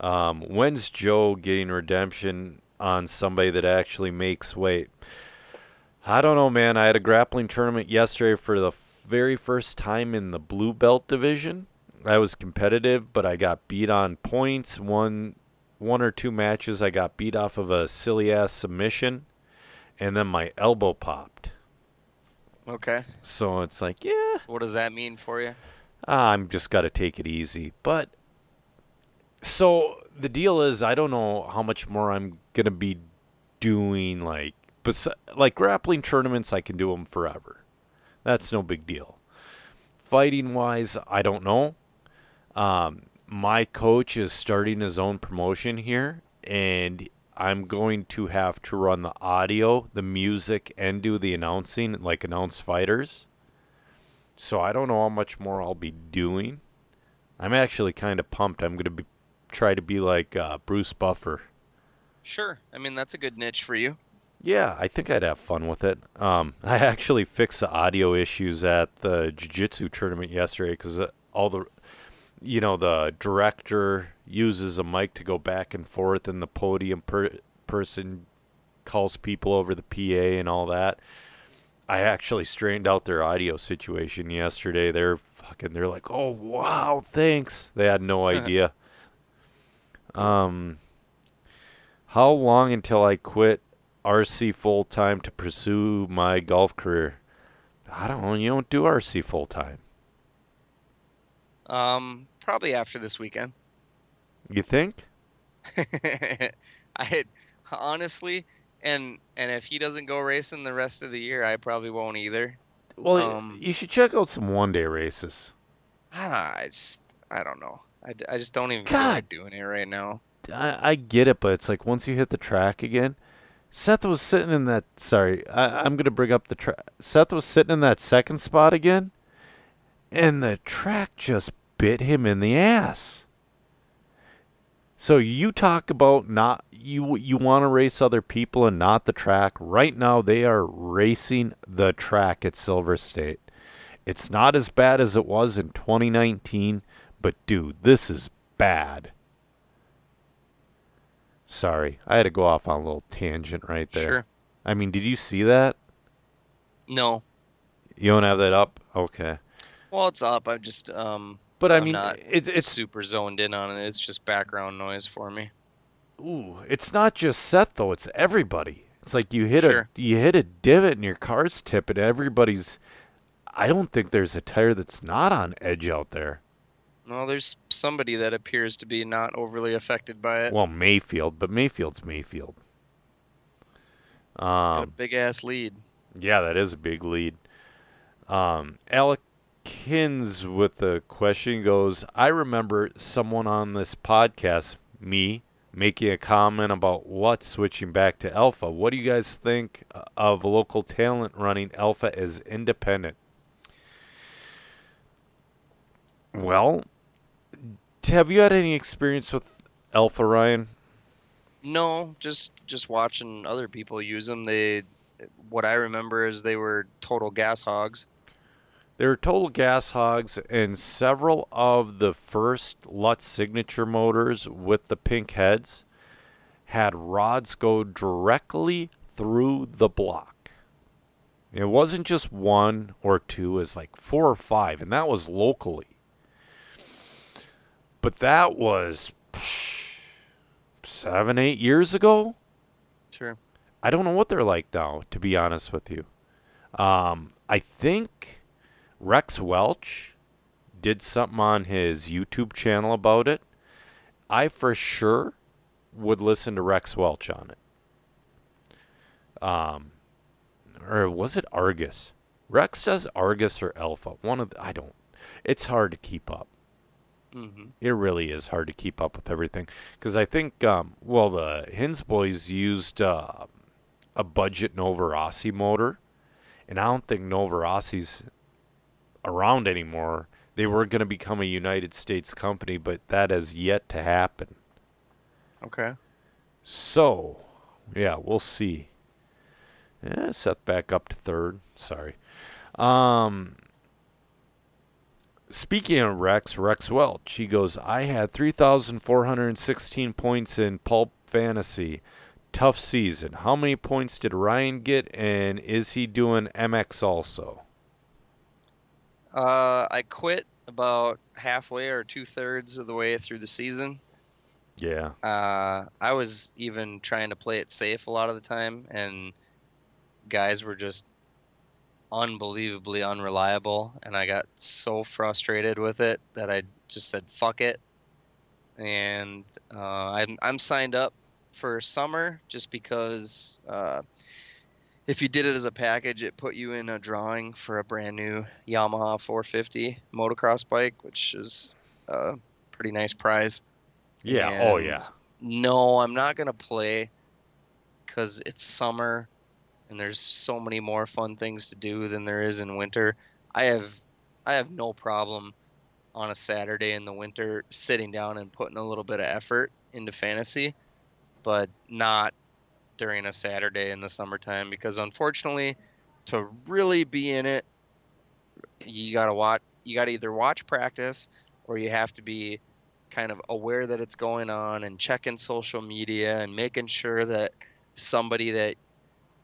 [SPEAKER 1] Um, when's Joe getting redemption on somebody that actually makes weight? I don't know, man. I had a grappling tournament yesterday for the very first time in the blue belt division. I was competitive, but I got beat on points. One, one or two matches, I got beat off of a silly ass submission, and then my elbow popped.
[SPEAKER 2] Okay.
[SPEAKER 1] So it's like, yeah,
[SPEAKER 2] So what does that mean for you?
[SPEAKER 1] Ah, I'm just got to take it easy. But so the deal is, I don't know how much more I'm gonna be doing. Like, bes- like grappling tournaments, I can do them forever. That's no big deal. Fighting wise, I don't know. Um, my coach is starting his own promotion here, and I'm going to have to run the audio, the music, and do the announcing, like announce fighters. So I don't know how much more I'll be doing. I'm actually kind of pumped. I'm gonna be try to be like uh, Bruce Buffer.
[SPEAKER 2] Sure. I mean that's a good niche for you.
[SPEAKER 1] Yeah, I think I'd have fun with it. Um, I actually fixed the audio issues at the jiu-jitsu tournament yesterday because uh, all the, you know, the director uses a mic to go back and forth, and the podium per- person calls people over the PA and all that. I actually straightened out their audio situation yesterday. They're fucking. They're like, "Oh wow, thanks." They had no idea. Um, how long until I quit RC full time to pursue my golf career? I don't know. You don't do RC full time.
[SPEAKER 2] Um, probably after this weekend.
[SPEAKER 1] You think?
[SPEAKER 2] I honestly, and and if he doesn't go racing the rest of the year, I probably won't either.
[SPEAKER 1] Well,
[SPEAKER 2] Um,
[SPEAKER 1] you should check out some one day races.
[SPEAKER 2] I don't. I just. I don't know. I, I just don't even feel
[SPEAKER 1] God.
[SPEAKER 2] like doing it right now.
[SPEAKER 1] I, I get it, but it's like once you hit the track again. Seth was sitting in that. Sorry, I, I'm gonna bring up the track. Seth was sitting in that second spot again, and the track just bit him in the ass. So you talk about not you you want to race other people and not the track. Right now they are racing the track at Silver State. It's not as bad as it was in 2019, but dude, this is bad. Sorry, I had to go off on a little tangent right there.
[SPEAKER 2] Sure.
[SPEAKER 1] I mean, did you see that?
[SPEAKER 2] No.
[SPEAKER 1] You don't have that up? Okay.
[SPEAKER 2] Well, it's up. I just um
[SPEAKER 1] But I
[SPEAKER 2] I'm
[SPEAKER 1] mean,
[SPEAKER 2] not
[SPEAKER 1] it, it's
[SPEAKER 2] super zoned in on it. It's just background noise for me.
[SPEAKER 1] ooh, it's not just Seth though. It's everybody. It's like you hit
[SPEAKER 2] Sure.
[SPEAKER 1] a you hit a divot and your car's tipping. Everybody's. I don't think there's a tire that's not on edge out there.
[SPEAKER 2] Well, there's somebody that appears to be not overly affected by it.
[SPEAKER 1] Well, Maifield, but Maifield's
[SPEAKER 2] Maifield. A
[SPEAKER 1] Um,
[SPEAKER 2] big ass lead.
[SPEAKER 1] yeah, that is a big lead. Um, Alec Kins with the question goes, I remember someone on this podcast, me, making a comment about what switching back to Alpha. What do you guys think of local talent running Alpha as independent? Well, t- have you had any experience with Alpha, Ryan?
[SPEAKER 2] No, just just watching other people use them. They, what I remember is they were total gas hogs.
[SPEAKER 1] They were total gas hogs, and several of the first Lutz signature motors with the pink heads had rods go directly through the block. It wasn't just one or two, it was like four or five, and that was locally. But that was seven, eight years ago.
[SPEAKER 2] Sure.
[SPEAKER 1] I don't know what they're like now, to be honest with you. Um, I think Rex Welch did something on his YouTube channel about it. I for sure would listen to Rex Welch on it. Um, or was it Argus? Rex does Argus or Alpha. One of the, I don't. It's hard to keep up.
[SPEAKER 2] Hmm
[SPEAKER 1] It really is hard to keep up with everything because I think, um, well, the Hins boys used uh, a budget Novarossi motor, and I don't think Novarossi's around anymore. They were going to become a United States company, but that has yet to happen.
[SPEAKER 2] Okay.
[SPEAKER 1] So, yeah, we'll see. Yeah, set back up to third. Sorry. Um, speaking of Rex, Rex Welch, he goes, I had 3,416 points in Pulp Fantasy. Tough season. How many points did Ryan get, and is he doing MX also?
[SPEAKER 2] Uh, I quit about halfway or two thirds of the way through the season.
[SPEAKER 1] Yeah.
[SPEAKER 2] Uh, I was even trying to play it safe a lot of the time, and guys were just unbelievably unreliable, and I got so frustrated with it that I just said "fuck it," and uh, I'm I'm signed up for summer just because uh, if you did it as a package, it put you in a drawing for a brand new Yamaha 450 motocross bike, which is a pretty nice prize.
[SPEAKER 1] Yeah. Oh, yeah.
[SPEAKER 2] No, I'm not gonna play because it's summer and there's so many more fun things to do than there is in winter. I have I have no problem on a Saturday in the winter sitting down and putting a little bit of effort into fantasy, but not during a Saturday in the summertime because unfortunately to really be in it you got to watch you got to either watch practice or you have to be kind of aware that it's going on and checking social media and making sure that somebody that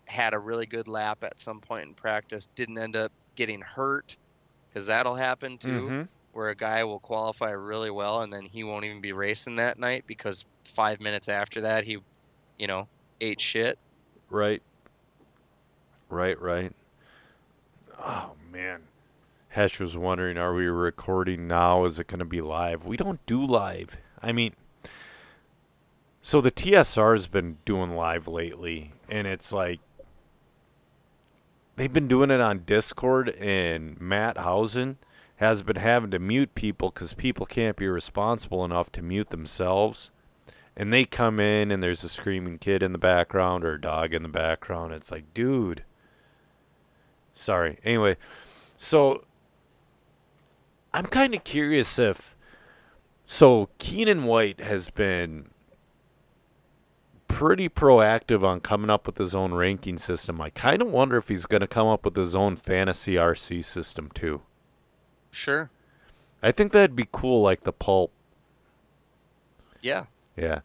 [SPEAKER 2] had a really good lap at some point in practice didn't end up getting hurt because that'll happen too
[SPEAKER 1] Mhm.
[SPEAKER 2] where a guy will qualify really well and then he won't even be racing that night because five minutes after that he you know ate shit
[SPEAKER 1] Right. Right, right. Oh man. Hesh was wondering, are we recording now? Is it going to be live? We don't do live. I mean, so the TSR has been doing live lately, and it's like they've been doing it on Discord, and Matt Hausen has been having to mute people because people can't be responsible enough to mute themselves and they come in and there's a screaming kid in the background or a dog in the background. It's like, dude. Sorry. Anyway, so I'm kind of curious if so Keenan White has been pretty proactive on coming up with his own ranking system. I kind of wonder if he's going to come up with his own fantasy RC system too.
[SPEAKER 2] sure
[SPEAKER 1] I think that'd be cool like the pulp
[SPEAKER 2] yeah
[SPEAKER 1] Yeah.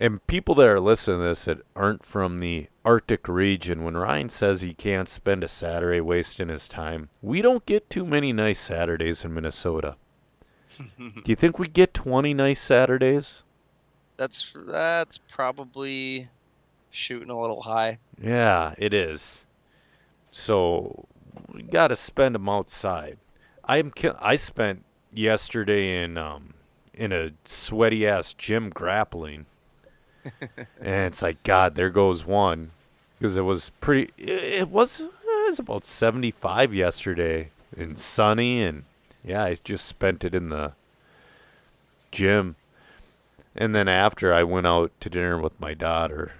[SPEAKER 1] And people that are listening to this that aren't from the Arctic region, when Ryan says he can't spend a Saturday wasting his time, we don't get too many nice Saturdays in Minnesota. Do you think we get 20 nice Saturdays?
[SPEAKER 2] That's that's probably shooting a little high.
[SPEAKER 1] Yeah, it is. So we got to spend them outside. I'm I spent yesterday in um in a sweaty ass gym grappling, and it's like God, there goes one, because it was pretty. It, it was it was about 75 yesterday and sunny, and yeah, I just spent it in the gym. And then after I went out to dinner with my daughter.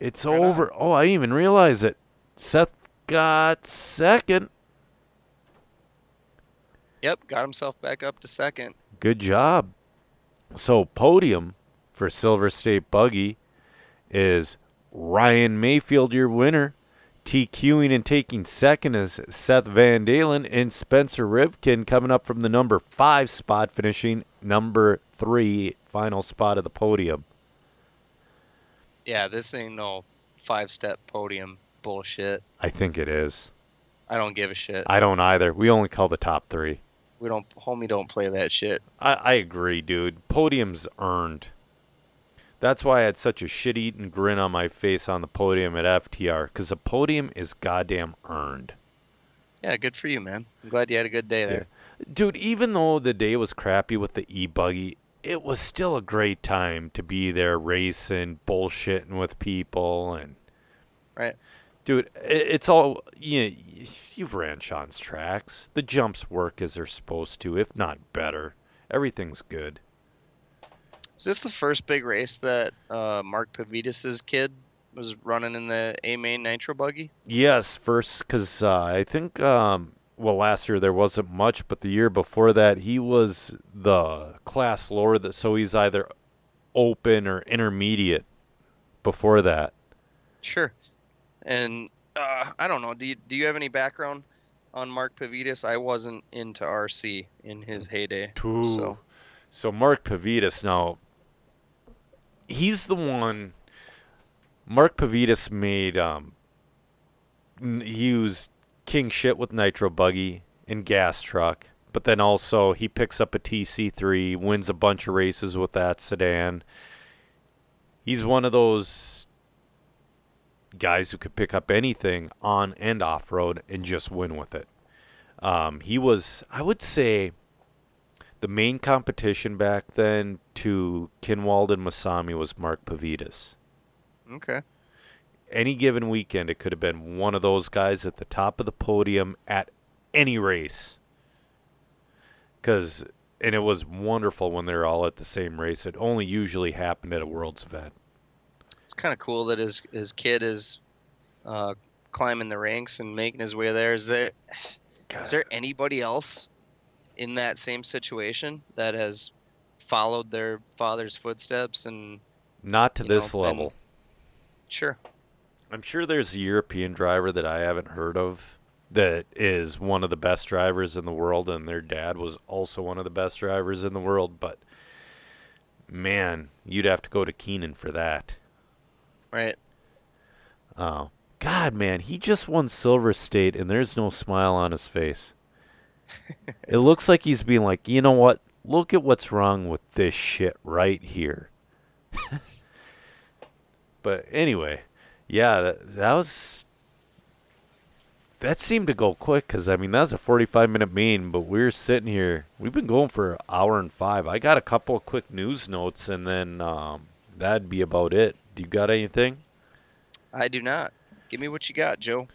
[SPEAKER 1] It's
[SPEAKER 2] Right on.
[SPEAKER 1] over. Oh, I didn't even realize it. Seth got second.
[SPEAKER 2] Yep, got himself back up to second.
[SPEAKER 1] Good job. So podium for Silver State Buggy is Ryan Maifield, your winner. TQing and taking second is Seth Van Dalen and Spencer Rivkin coming up from the number five spot, finishing number three, final spot of the podium.
[SPEAKER 2] Yeah, this ain't no five step podium bullshit.
[SPEAKER 1] I think it is.
[SPEAKER 2] I don't give a shit.
[SPEAKER 1] I don't either. We only call the top three.
[SPEAKER 2] We don't homie don't play that shit.
[SPEAKER 1] I, I agree, dude. Podium's earned. That's why I had such a shit eating grin on my face on the podium at FTR, because the podium is goddamn earned.
[SPEAKER 2] Yeah, good for you, man. I'm glad you had a good day there.
[SPEAKER 1] Dude, even though the day was crappy with the e buggy, it was still a great time to be there racing, bullshitting with people, and
[SPEAKER 2] Right.
[SPEAKER 1] dude, it's all you know, you've ran Sean's tracks. The jumps work as they're supposed to, if not better. Everything's good.
[SPEAKER 2] Is this the first big race that uh, Mark Pavidis's kid was running in the A main nitro buggy?
[SPEAKER 1] Yes, first because uh, I think um, well last year there wasn't much, but the year before that he was the class lower that so he's either open or intermediate. Before that,
[SPEAKER 2] Sure. And uh, I don't know. Do you do you have any background on Mark Pavidis? I wasn't into RC in his heyday. So
[SPEAKER 1] so Mark Pavidis now he's the one. Mark Pavidis made um. He used king shit with nitro buggy and gas truck, but then also he picks up a TC3, wins a bunch of races with that sedan. He's one of those guys who could pick up anything on and off road and just win with it. Um, he was, I would say, the main competition back then to Kinwald and Masami was Mark Pavidis.
[SPEAKER 2] okay.
[SPEAKER 1] Any given weekend, it could have been one of those guys at the top of the podium at any race. Cause, and it was wonderful when they were all at the same race. It only usually happened at a World's event.
[SPEAKER 2] It's kind of cool that his his kid is uh, climbing the ranks and making his way there. Is there is there anybody else in that same situation that has followed their father's footsteps and
[SPEAKER 1] Not to this
[SPEAKER 2] know,
[SPEAKER 1] level.
[SPEAKER 2] sure
[SPEAKER 1] I'm sure there's a European driver that I haven't heard of that is one of the best drivers in the world, and their dad was also one of the best drivers in the world. But man, you'd have to go to Keenan for that.
[SPEAKER 2] right
[SPEAKER 1] Oh, God, man, he just won Silver State, and there's no smile on his face. it looks like he's being like, you know what? Look at what's wrong with this shit right here. but anyway, yeah, that, that was. That seemed to go quick because, I mean, that was a 45 minute main, but we're sitting here. We've been going for an hour and five. I got a couple of quick news notes, and then um, that'd be about it. Do you got anything?
[SPEAKER 2] I do not give me what you got Joe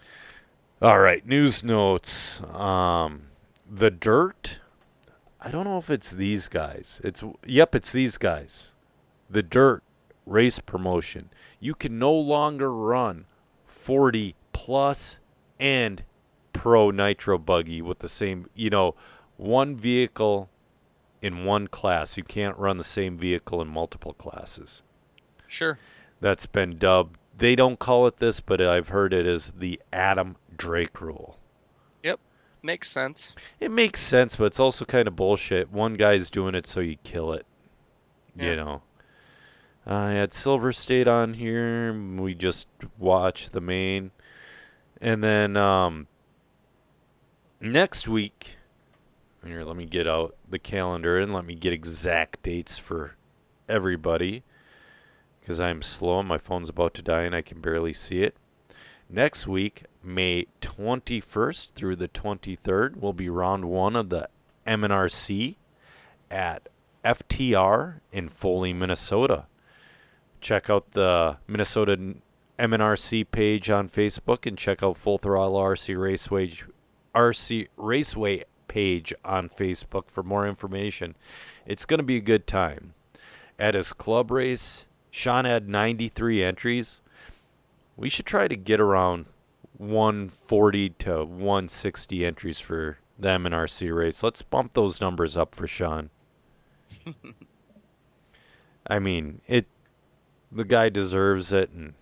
[SPEAKER 1] All right, news notes. Um, the dirt. I don't know if it's these guys. It's yep, it's these guys. The dirt race promotion. You can no longer run 40 plus and pro nitro buggy with the same, you know, one vehicle in one class. You can't run the same vehicle in multiple classes
[SPEAKER 2] sure
[SPEAKER 1] that's been dubbed. They don't call it this, but I've heard it as the Adam Drake rule. Yep.
[SPEAKER 2] Makes sense
[SPEAKER 1] It makes sense, but it's also kind of bullshit. One guy's doing it so you kill it.
[SPEAKER 2] Yeah.
[SPEAKER 1] You know. I had Silver State on here. We just watched the main. And then um, next week, Here, let me get out the calendar and let me get exact dates for everybody because I'm slow and my phone's about to die and I can barely see it. Next week, May 21st through the 23rd, will be round one of the MNRC at FTR in Foley, Minnesota. Check out the Minnesota MNRC page on Facebook and check out Full Throttle RC Raceway RC Raceway page on Facebook for more information. It's going to be a good time. At his club race, Sean had 93 entries. We should try to get around 140 to 160 entries for the MNRC race. Let's bump those numbers up for Sean. I mean, it the guy deserves it and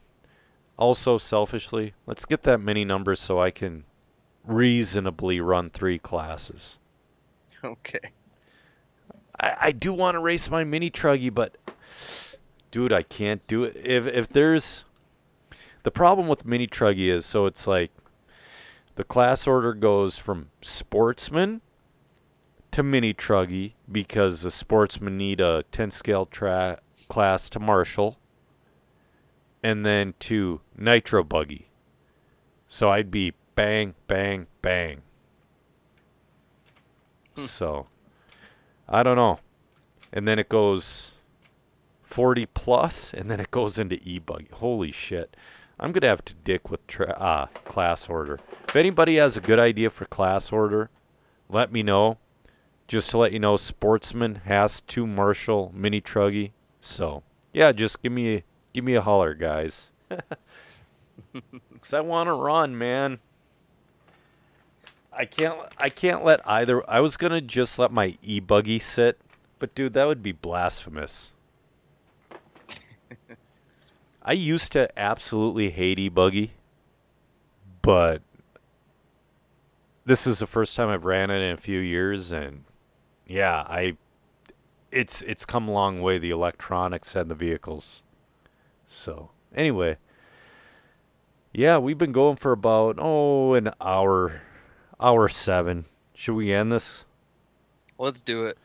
[SPEAKER 1] also selfishly, let's get that many numbers so I can reasonably run three classes.
[SPEAKER 2] Okay.
[SPEAKER 1] I, I do want to race my mini truggy, but dude, I can't do it. If if there's the problem with mini truggy is so it's like the class order goes from sportsman to mini truggy because the sportsman need a 10 scale tra- class to marshal and then to nitro buggy. So I'd be bang, bang, bang.
[SPEAKER 2] Hmm.
[SPEAKER 1] So I don't know. And then it goes 40 plus, and then it goes into e buggy. Holy shit. I'm going to have to dick with tra- uh, class order. If anybody has a good idea for class order, let me know. Just to let you know, Sportsman has two marshal Mini Truggy. So, yeah, just give me a, give me a holler, guys. Cuz I want to run, man. I can't I can't let either I was going to just let my e-buggy sit, but dude, that would be blasphemous. I used to absolutely hate e-buggy, but this is the first time I've ran it in a few years and yeah, I it's it's come a long way the electronics and the vehicles. So, anyway, yeah, we've been going for about oh an hour hour 7. Should we end this?
[SPEAKER 2] Let's do it.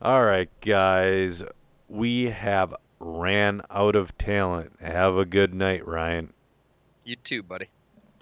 [SPEAKER 1] All right, guys. We have ran out of talent. Have a good night, Ryan.
[SPEAKER 2] You too, buddy.